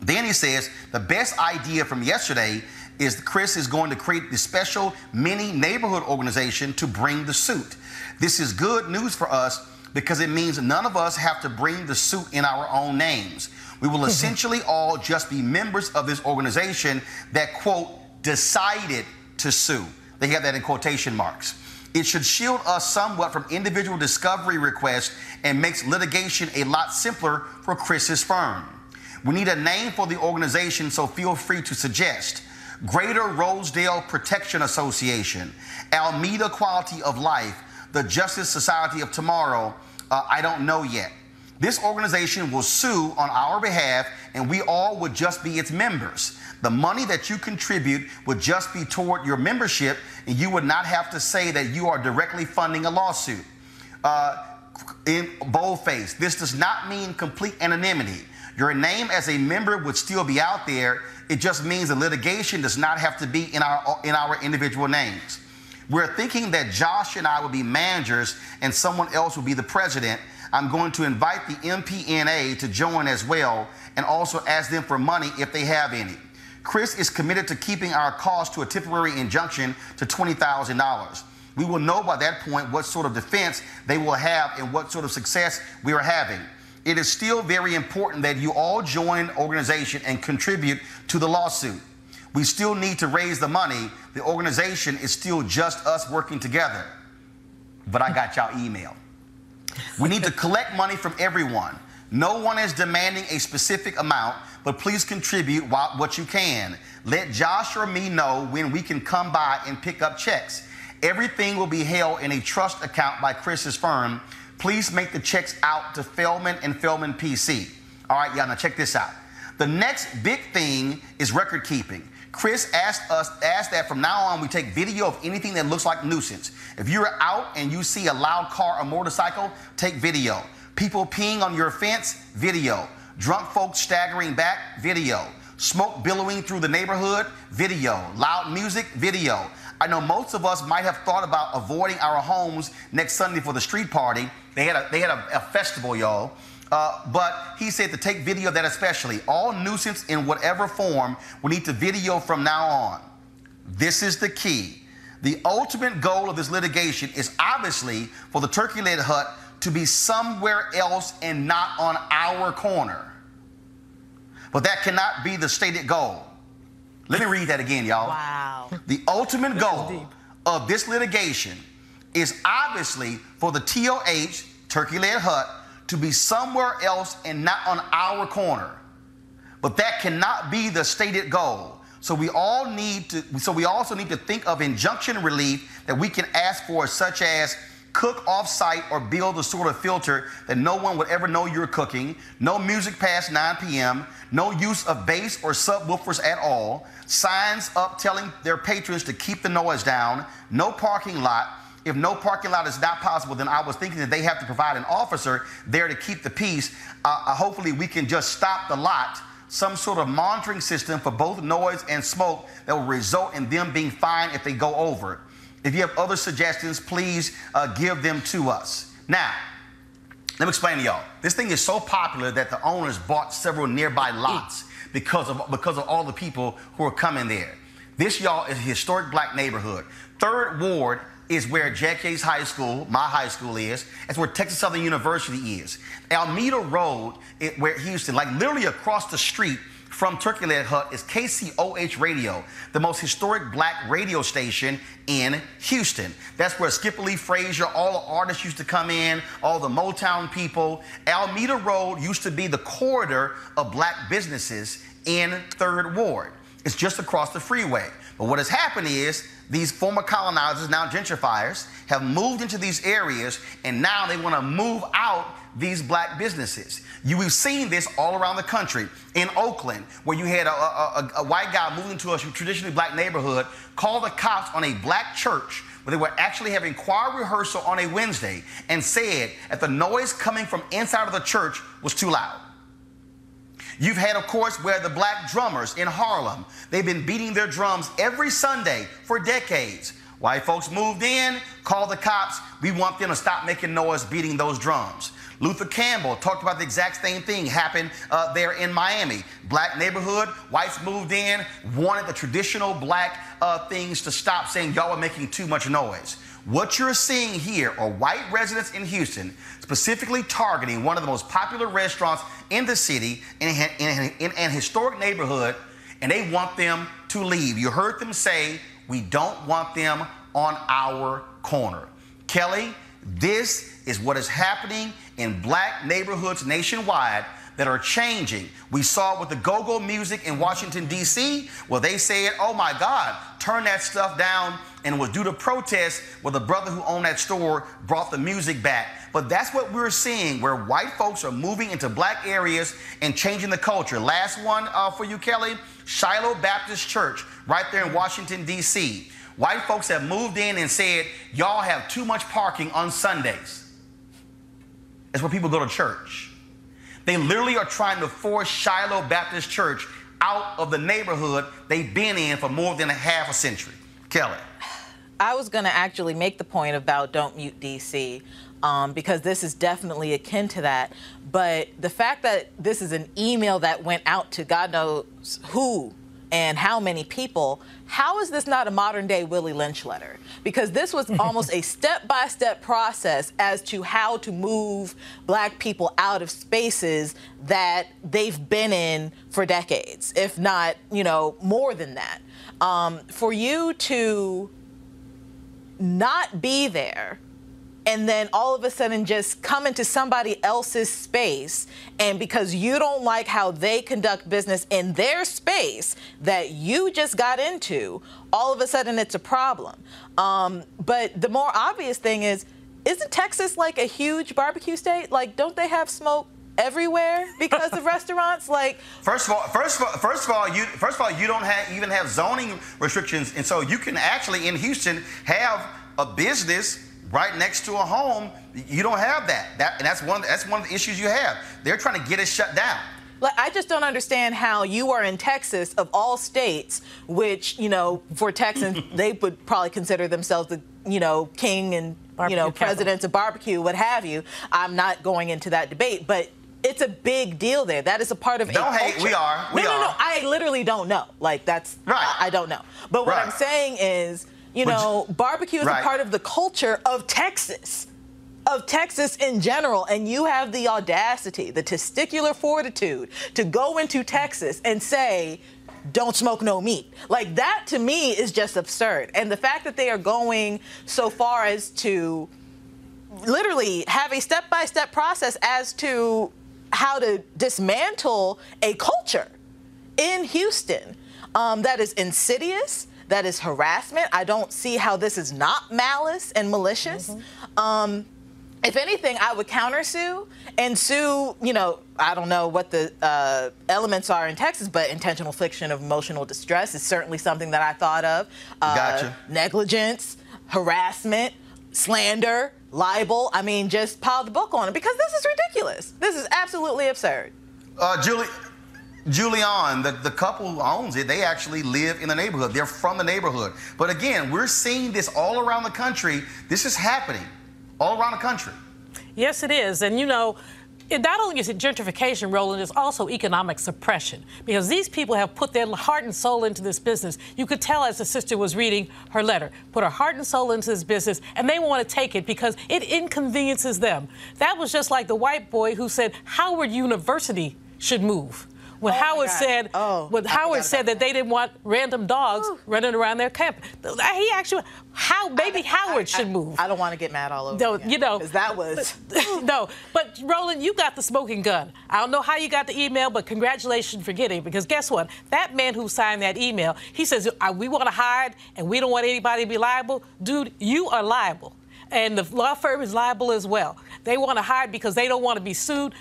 Then he says the best idea from yesterday is Chris is going to create the special mini neighborhood organization to bring the suit. This is good news for us because it means none of us have to bring the suit in our own names. We will essentially all just be members of this organization that, quote, decided to sue. They have that in quotation marks. It should shield us somewhat from individual discovery requests and makes litigation a lot simpler for Chris's firm. We need a name for the organization, so feel free to suggest. Greater Rosedale Protection Association, Almeda Quality of Life, the Justice Society of Tomorrow, uh, I don't know yet. This organization will sue on our behalf, and we all would just be its members. The money that you contribute would just be toward your membership, and you would not have to say that you are directly funding a lawsuit. Uh, in boldface, this does not mean complete anonymity. Your name as a member would still be out there. It just means the litigation does not have to be in our in our individual names. We're thinking that Josh and I would be managers and someone else would be the president. I'm going to invite the MPNA to join as well and also ask them for money if they have any. Chris is committed to keeping our cost to a temporary injunction to $20,000. We will know by that point what sort of defense they will have and what sort of success we are having. It is still very important that you all join organization and contribute to the lawsuit. We still need to raise the money. The organization is still just us working together. But I got y'all email. We need to collect money from everyone. No one is demanding a specific amount, but please contribute what you can. Let Josh or me know when we can come by and pick up checks. Everything will be held in a trust account by Chris's firm. Please make the checks out to Feldman and Feldman PC. All right, y'all, now check this out. The next big thing is record keeping. Chris asked us asked that from now on we take video of anything that looks like nuisance. If you're out and you see a loud car or motorcycle, take video. People peeing on your fence, video. Drunk folks staggering back, video. Smoke billowing through the neighborhood, video. Loud music, video. I know most of us might have thought about avoiding our homes next Sunday for the street party. They had a, they had a, a festival, y'all. Uh, but he said to take video of that especially. All nuisance in whatever form, we need to video from now on. This is the key. The ultimate goal of this litigation is obviously for the turkey leg hut to be somewhere else and not on our corner. But that cannot be the stated goal. Let me read that again, y'all. Wow. The ultimate goal of this litigation is obviously for the TOH, Turkey Leg Hut, to be somewhere else and not on our corner. But that cannot be the stated goal. So we all need to so we also need to think of injunction relief that we can ask for such as cook off-site or build a sort of filter that no one would ever know you're cooking, no music past 9 p.m., no use of bass or subwoofers at all, signs up telling their patrons to keep the noise down, no parking lot, if no parking lot is not possible, then I was thinking that they have to provide an officer there to keep the peace. Uh, uh, hopefully, we can just stop the lot, some sort of monitoring system for both noise and smoke that will result in them being fined if they go over. If you have other suggestions, please uh, give them to us. Now, let me explain to y'all. This thing is so popular that the owners bought several nearby lots because of because of all the people who are coming there. This y'all is a historic black neighborhood. Third Ward is where Jack Yates high school, my high school is. That's where Texas Southern University is. Almeda Road, it, where Houston, like literally across the street from Turkey Leg Hut is KCOH Radio, the most historic black radio station in Houston. That's where Skipper Lee Frazier, all the artists used to come in, all the Motown people. Almeda Road used to be the corridor of black businesses in Third Ward. It's just across the freeway. But what has happened is these former colonizers, now gentrifiers, have moved into these areas and now they want to move out these black businesses. You, we've seen this all around the country. In Oakland, where you had a, a, a, white guy moving to a traditionally black neighborhood, call the cops on a black church where they were actually having choir rehearsal on a Wednesday and said that the noise coming from inside of the church was too loud. You've had, of course, where the black drummers in Harlem, they've been beating their drums every Sunday for decades. White folks moved in, called the cops. We want them to stop making noise beating those drums. Luther Campbell talked about the exact same thing happened uh, there in Miami. Black neighborhood, whites moved in, wanted the traditional black uh, things to stop, saying y'all are making too much noise. What you're seeing here are white residents in Houston specifically targeting one of the most popular restaurants in the city in, in, in, in an historic neighborhood, and they want them to leave. You heard them say, We don't want them on our corner. Kelly, this is what is happening in black neighborhoods nationwide that are changing. We saw with the go go music in Washington, D.C., where they said, oh my God, turn that stuff down, and was due to protest where the brother who owned that store brought the music back. But that's what we're seeing, where white folks are moving into black areas and changing the culture. Last one uh, for you, Kelly Shiloh Baptist Church, right there in Washington, D.C. White folks have moved in and said, y'all have too much parking on Sundays. That's where people go to church. They literally are trying to force Shiloh Baptist Church out of the neighborhood they've been in for more than a half a century. Kelly. I was going to actually make the point about don't mute DC um, because this is definitely akin to that. But the fact that this is an email that went out to God knows who and how many people, how is this not a modern day Willie Lynch letter? Because this was almost a step by step process as to how to move black people out of spaces that they've been in for decades, if not, you know, more than that. Um, for you to not be there and then all of a sudden just come into somebody else's space. And because you don't like how they conduct business in their space that you just got into all of a sudden it's a problem. Um, but the more obvious thing is isn't texas like a huge barbecue state? Like don't they have smoke everywhere because of restaurants? Like first of all first of all first of all you first of all you don't have even have zoning restrictions. And so you can actually in houston have a business right next to a home, you don't have that. That and that's one that's one of the issues you have. They're trying to get it shut down. I just don't understand how you are in Texas, of all states, which you know, for Texans, they would probably consider themselves the you know king and barbecue you know presidents of barbecue, what have you. I'm not going into that debate, but it's a big deal there. That is a part of Don't a hate. culture. We are. We no, no, no. are. I literally don't know. Like that's right. I, I don't know. But what Right. I'm saying is, you Would know, barbecue is Right. a part of the culture of Texas. Of Texas in general, and you have the audacity, the testicular fortitude to go into Texas and say, don't smoke no meat. Like that to me is just absurd. And the fact that they are going so far as to literally have a step by step process as to how to dismantle a culture in Houston um, that is insidious, that is harassment. I don't see how this is not malice and malicious. Um, if anything, I would countersue and sue, you know, I don't know what the uh, elements are in Texas, but intentional infliction of emotional distress is certainly something that I thought of. Uh, Gotcha. Negligence, harassment, slander, libel. I mean, just pile the book on it because this is ridiculous. This is absolutely absurd. Uh, Julie, Julianne, the, the couple who owns it, they actually live in the neighborhood. They're from the neighborhood. But again, we're seeing this all around the country. This is happening all around the country. Yes, it is. And you know, it not only is it gentrification, Roland, it's also economic suppression because these people have put their heart and soul into this business. You could tell as the sister was reading her letter, put her heart and soul into this business, and they want to take it because it inconveniences them. That was just like the white boy who said Howard University should move. When Oh, Howard said, Oh, when I Howard said that they didn't want random dogs running around their camp. he actually, how maybe Howard should move. I don't want to get mad all over. No, again, you know that was. no, but Roland, you got the smoking gun. I don't know how you got the email, but congratulations for getting it. Because guess what? That man who signed that email, he says, "Uh, we want to hide and we don't want anybody to be liable. Dude, you are liable. And the law firm is liable as well. They want to hide because they don't want to be sued.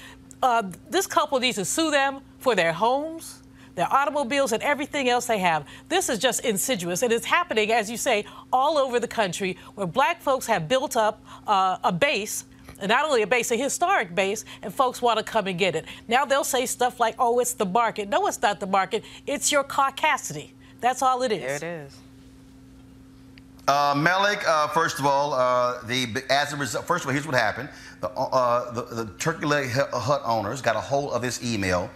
Uh, this couple needs to sue them for their homes, their automobiles, and everything else they have. This is just insidious. And it's happening, as you say, all over the country where black folks have built up uh, a base. And not only a base, a historic base, and folks want to come and get it. Now they'll say stuff like, oh, it's the market. No, it's not the market. It's your caucasity. That's all it is. There it is. Uh, Melik, uh, first of all, uh, the as a result, first of all, here's what happened: the, uh, the, the Turkey Leg Hut Hut owners got a hold of this email,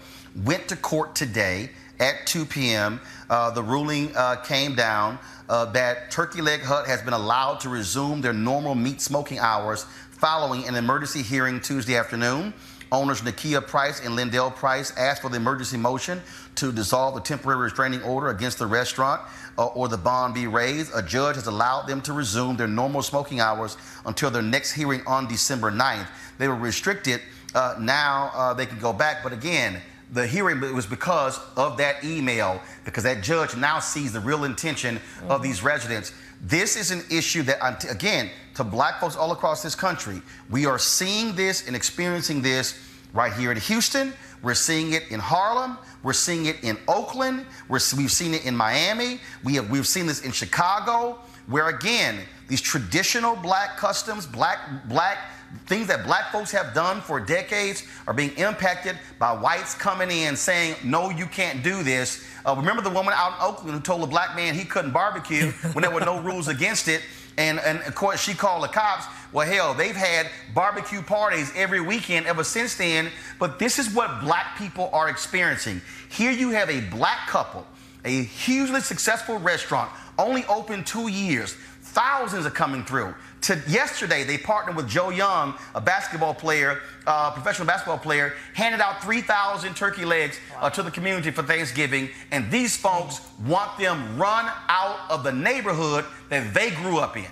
went to court today at 2 p.m. Uh, the ruling uh, came down uh, that Turkey Leg Hut has been allowed to resume their normal meat smoking hours following an emergency hearing Tuesday afternoon. Owners Nakia Price and Lindell Price asked for the emergency motion to dissolve the temporary restraining order against the restaurant uh, or the bond be raised. A judge has allowed them to resume their normal smoking hours until their next hearing on December 9th. They were restricted. Uh, now uh, they can go back. But again, the hearing was because of that email, because that judge now sees the real intention of these residents. This is an issue that, again, to black folks all across this country, we are seeing this and experiencing this right here in Houston. We're seeing it in Harlem. We're seeing it in Oakland. We're, we've seen it in Miami. We have, we've seen this in Chicago, where again, these traditional black customs, black, black things that black folks have done for decades are being impacted by whites coming in saying, no, you can't do this. Uh, remember the woman out in Oakland who told a black man he couldn't barbecue when there were no rules against it? And, and of course, she called the cops. Well, hell, they've had barbecue parties every weekend ever since then. But this is what black people are experiencing. Here you have a black couple, a hugely successful restaurant, only open two years. Thousands are coming through. To yesterday, they partnered with Joe Young, a basketball player, uh, professional basketball player, handed out 3,000 turkey legs uh, to the community for Thanksgiving. And these folks want them run out of the neighborhood that they grew up in.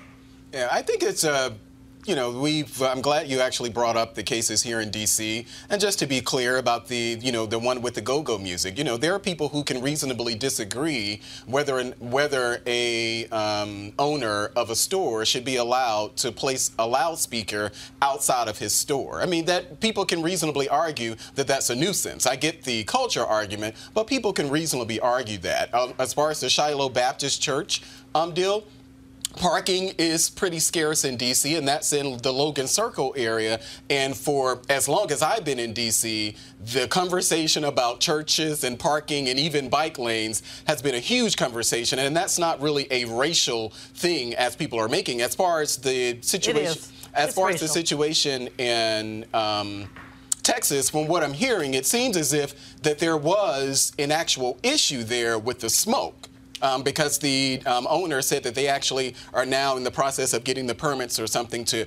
Yeah, I think it's uh, you know, we've. I'm glad you actually brought up the cases here in D.C. And just to be clear about the, you know, the one with the go-go music. You know, there are people who can reasonably disagree whether an, whether a um, owner of a store should be allowed to place a loudspeaker outside of his store. I mean, that people can reasonably argue that that's a nuisance. I get the culture argument, but people can reasonably argue that. Um, as far as the Shiloh Baptist Church um, deal. Parking is pretty scarce in DC, and that's in the Logan Circle area. And for as long as I've been in DC, the conversation about churches and parking and even bike lanes has been a huge conversation. And that's not really a racial thing as people are making. As far as the situation, as It's far as the situation in um, Texas, from what I'm hearing, it seems as if that there was an actual issue there with the smoke. Um, because the um, owner said that they actually are now in the process of getting the permits or something to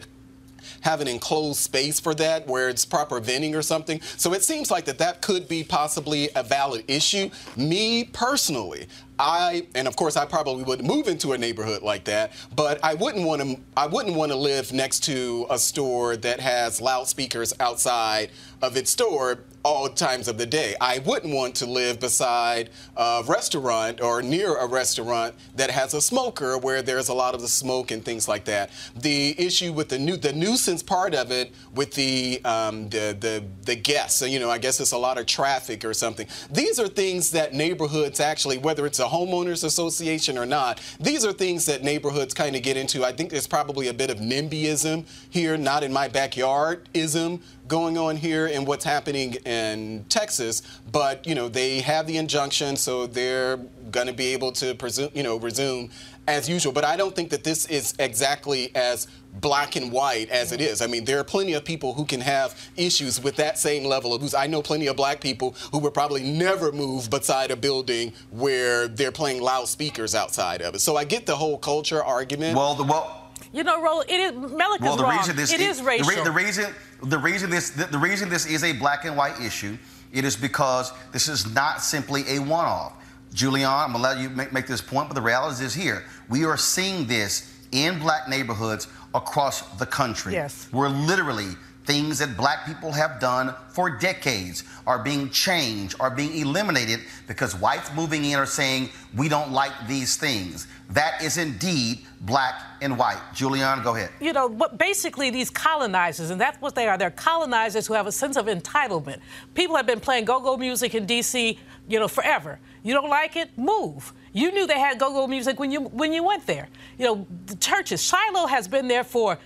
have an enclosed space for that where it's proper venting or something. So it seems like that that could be possibly a valid issue. Me personally, I and of course I probably wouldn't move into a neighborhood like that, but I wouldn't want to I wouldn't want to live next to a store that has loudspeakers outside of its store all times of the day. I wouldn't want to live beside a restaurant or near a restaurant that has a smoker where there's a lot of the smoke and things like that. The issue with the new the nuisance part of it with the um, the, the the guests, you know, I guess it's a lot of traffic or something. These are things that neighborhoods actually, whether it's a homeowners association or not, these are things that neighborhoods kind of get into. I think there's probably a bit of NIMBYism here, not in my backyard ism going on here and what's happening in Texas, but you know they have the injunction, so they're going to be able to presume, you know, resume as usual. But I don't think that this is exactly as black and white as it is. I mean, there are plenty of people who can have issues with that same level of abuse. I know plenty of black people who would probably never move beside a building where they're playing loudspeakers outside of it. So I get the whole culture argument. Well, the well. You know, Roland, it is Melick Well, the wrong. reason this it is the racial. re- The, reason the reason this the, the reason this is a black and white issue, it is because this is not simply a one-off. Julianne, I'm gonna let you make, make this point, but the reality is here. We are seeing this in black neighborhoods across the country. Yes. We're literally things that black people have done for decades are being changed, are being eliminated because whites moving in are saying we don't like these things. That is indeed black and white. Julianne, go ahead. you know, but basically these colonizers, and that's what they are. They're colonizers who have a sense of entitlement. People have been playing go-go music in D.C., you know, forever. You don't like it? Move. You knew they had go-go music when you when you went there. You know, the churches. Shiloh has been there for.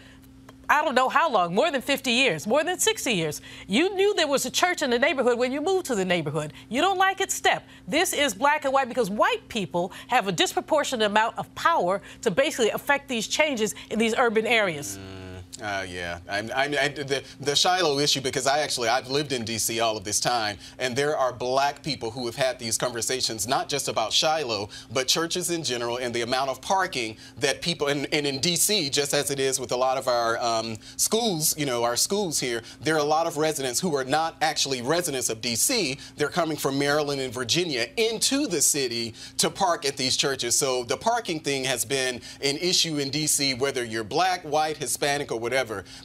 I don't know how long, more than 50 years, more than 60 years. You knew there was a church in the neighborhood when you moved to the neighborhood. You don't like it, step. This is black and white because white people have a disproportionate amount of power to basically affect these changes in these urban areas. Uh, yeah, I'm, I'm, I, the, the Shiloh issue because I actually I've lived in D.C. all of this time, and there are black people who have had these conversations not just about Shiloh, but churches in general, and the amount of parking that people and, and in D.C. just as it is with a lot of our um, schools, you know, our schools here, there are a lot of residents who are not actually residents of D.C. They're coming from Maryland and Virginia into the city to park at these churches. So the parking thing has been an issue in D.C. whether you're black, white, Hispanic, or whatever.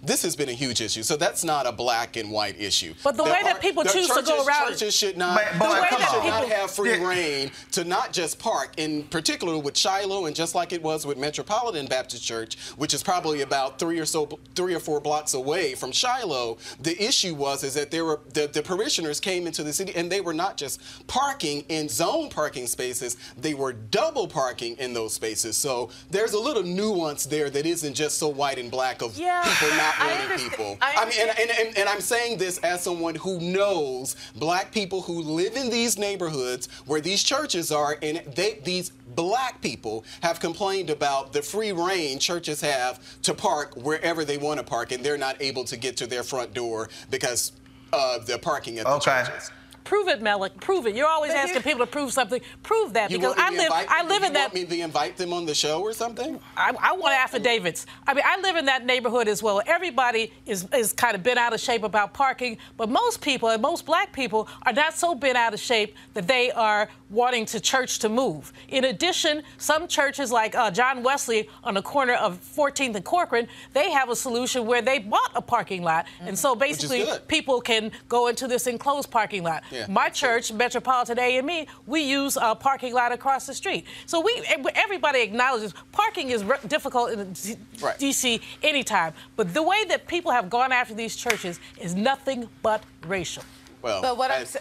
This has been a huge issue. So that's not a black and white issue. But the way that people the choose to go around- churches should not, But- but the come churches should not people- have free Yeah. rein to not just park, in particular with Shiloh, and just like it was with Metropolitan Baptist Church, which is probably about three or so, three or four blocks away from Shiloh. The issue was is that there were the, the parishioners came into the city, and they were not just parking in zone parking spaces; they were double parking in those spaces. So there's a little nuance there that isn't just so white and black of Yeah, people not I wanting understand- people. I mean, and, and, and, and I'm saying this as someone who knows black people who live in these neighborhoods where these churches are, and they these black people have complained about the free rein churches have to park wherever they want to park, and they're not able to get to their front door because of the parking at the Okay. churches. Prove it, Melick. Prove it. You're always But asking people to prove something. Prove that You because I live. invite, I live in that. want me to invite them on the show or something? I, I want affidavits. I mean, I live in that neighborhood as well. Everybody is, is kind of bent out of shape about parking, but most people and most black people are not so bent out of shape that they are wanting to church to move. In addition, some churches like uh, John Wesley on the corner of 14th and Corcoran, they have a solution where they bought a parking lot, and so basically people can go into this enclosed parking lot. Yeah. My church, Metropolitan AME, we use a parking lot across the street. So eh, we everybody acknowledges parking is re- difficult in D- Right. DC anytime. But the way that people have gone after these churches is nothing but racial. Well, But what I- I'm sa-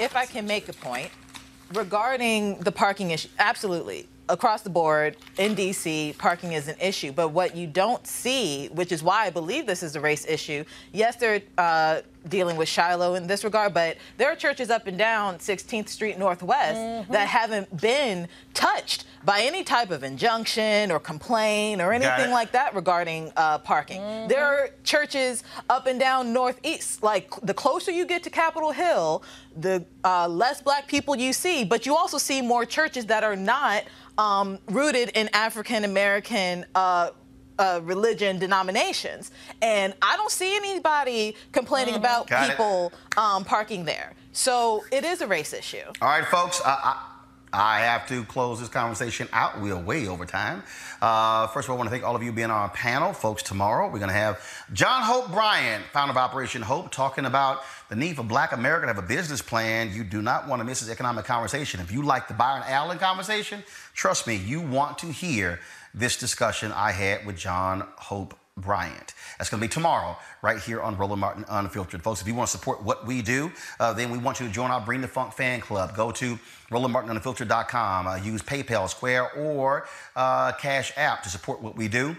if I can make a point regarding the parking issue, absolutely. Across the board in DC, parking is an issue. But what you don't see, which is why I believe this is a race issue, yes, they're uh, dealing with Shiloh in this regard, but there are churches up and down 16th Street Northwest Mm-hmm. that haven't been touched by any type of injunction or complaint or anything like that regarding uh, parking. Mm-hmm. There are churches up and down Northeast. Like the closer you get to Capitol Hill, the uh, less black people you see, but you also see more churches that are not um, rooted in African American. Uh, uh, religion denominations, and I don't see anybody complaining about Got people um, parking there. So it is a race issue. All right, folks. I, I, I have to close this conversation out. We are way over time. Uh, first of all, I want to thank all of you being on our panel, folks. Tomorrow we're going to have John Hope Bryant, founder of Operation Hope, talking about the need for Black America to have a business plan. You do not want to miss this economic conversation. If you like the Byron Allen conversation, trust me, you want to hear this discussion I had with John Hope Bryant. That's going to be tomorrow, right here on Roland Martin Unfiltered. Folks, if you want to support what we do, uh, then we want you to join our Bring the Funk fan club. Go to RolandMartinUnfiltered.com. Uh, use PayPal, Square, or uh, Cash App to support what we do.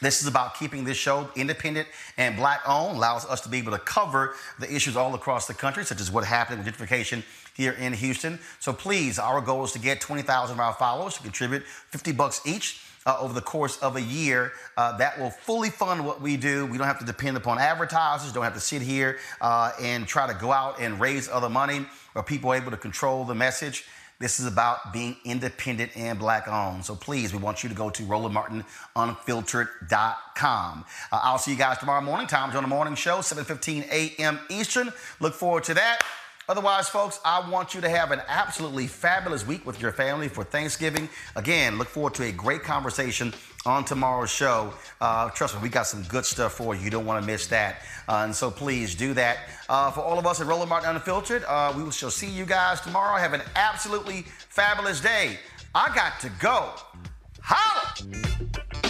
This is about keeping this show independent and black owned, allows us to be able to cover the issues all across the country, such as what happened with gentrification here in Houston. So please, our goal is to get 20,000 of our followers to contribute 50 bucks each. Uh, over the course of a year, uh, that will fully fund what we do. We don't have to depend upon advertisers, don't have to sit here uh, and try to go out and raise other money or people able to control the message. This is about being independent and black owned. So please, we want you to go to RolandMartinUnfiltered.com. Uh, I'll see you guys tomorrow morning. Times on the morning show, 7:15 a.m. Eastern. Look forward to that. Otherwise, folks, I want you to have an absolutely fabulous week with your family for Thanksgiving. Again, look forward to a great conversation on tomorrow's show. Uh, trust me, we got some good stuff for you. You don't want to miss that. Uh, and so please do that. Uh, for all of us at Roland Martin Unfiltered, uh, we shall see you guys tomorrow. Have an absolutely fabulous day. I got to go. Holla!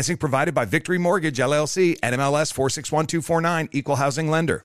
Financing provided by Victory Mortgage LLC, NMLS 461249, Equal Housing Lender.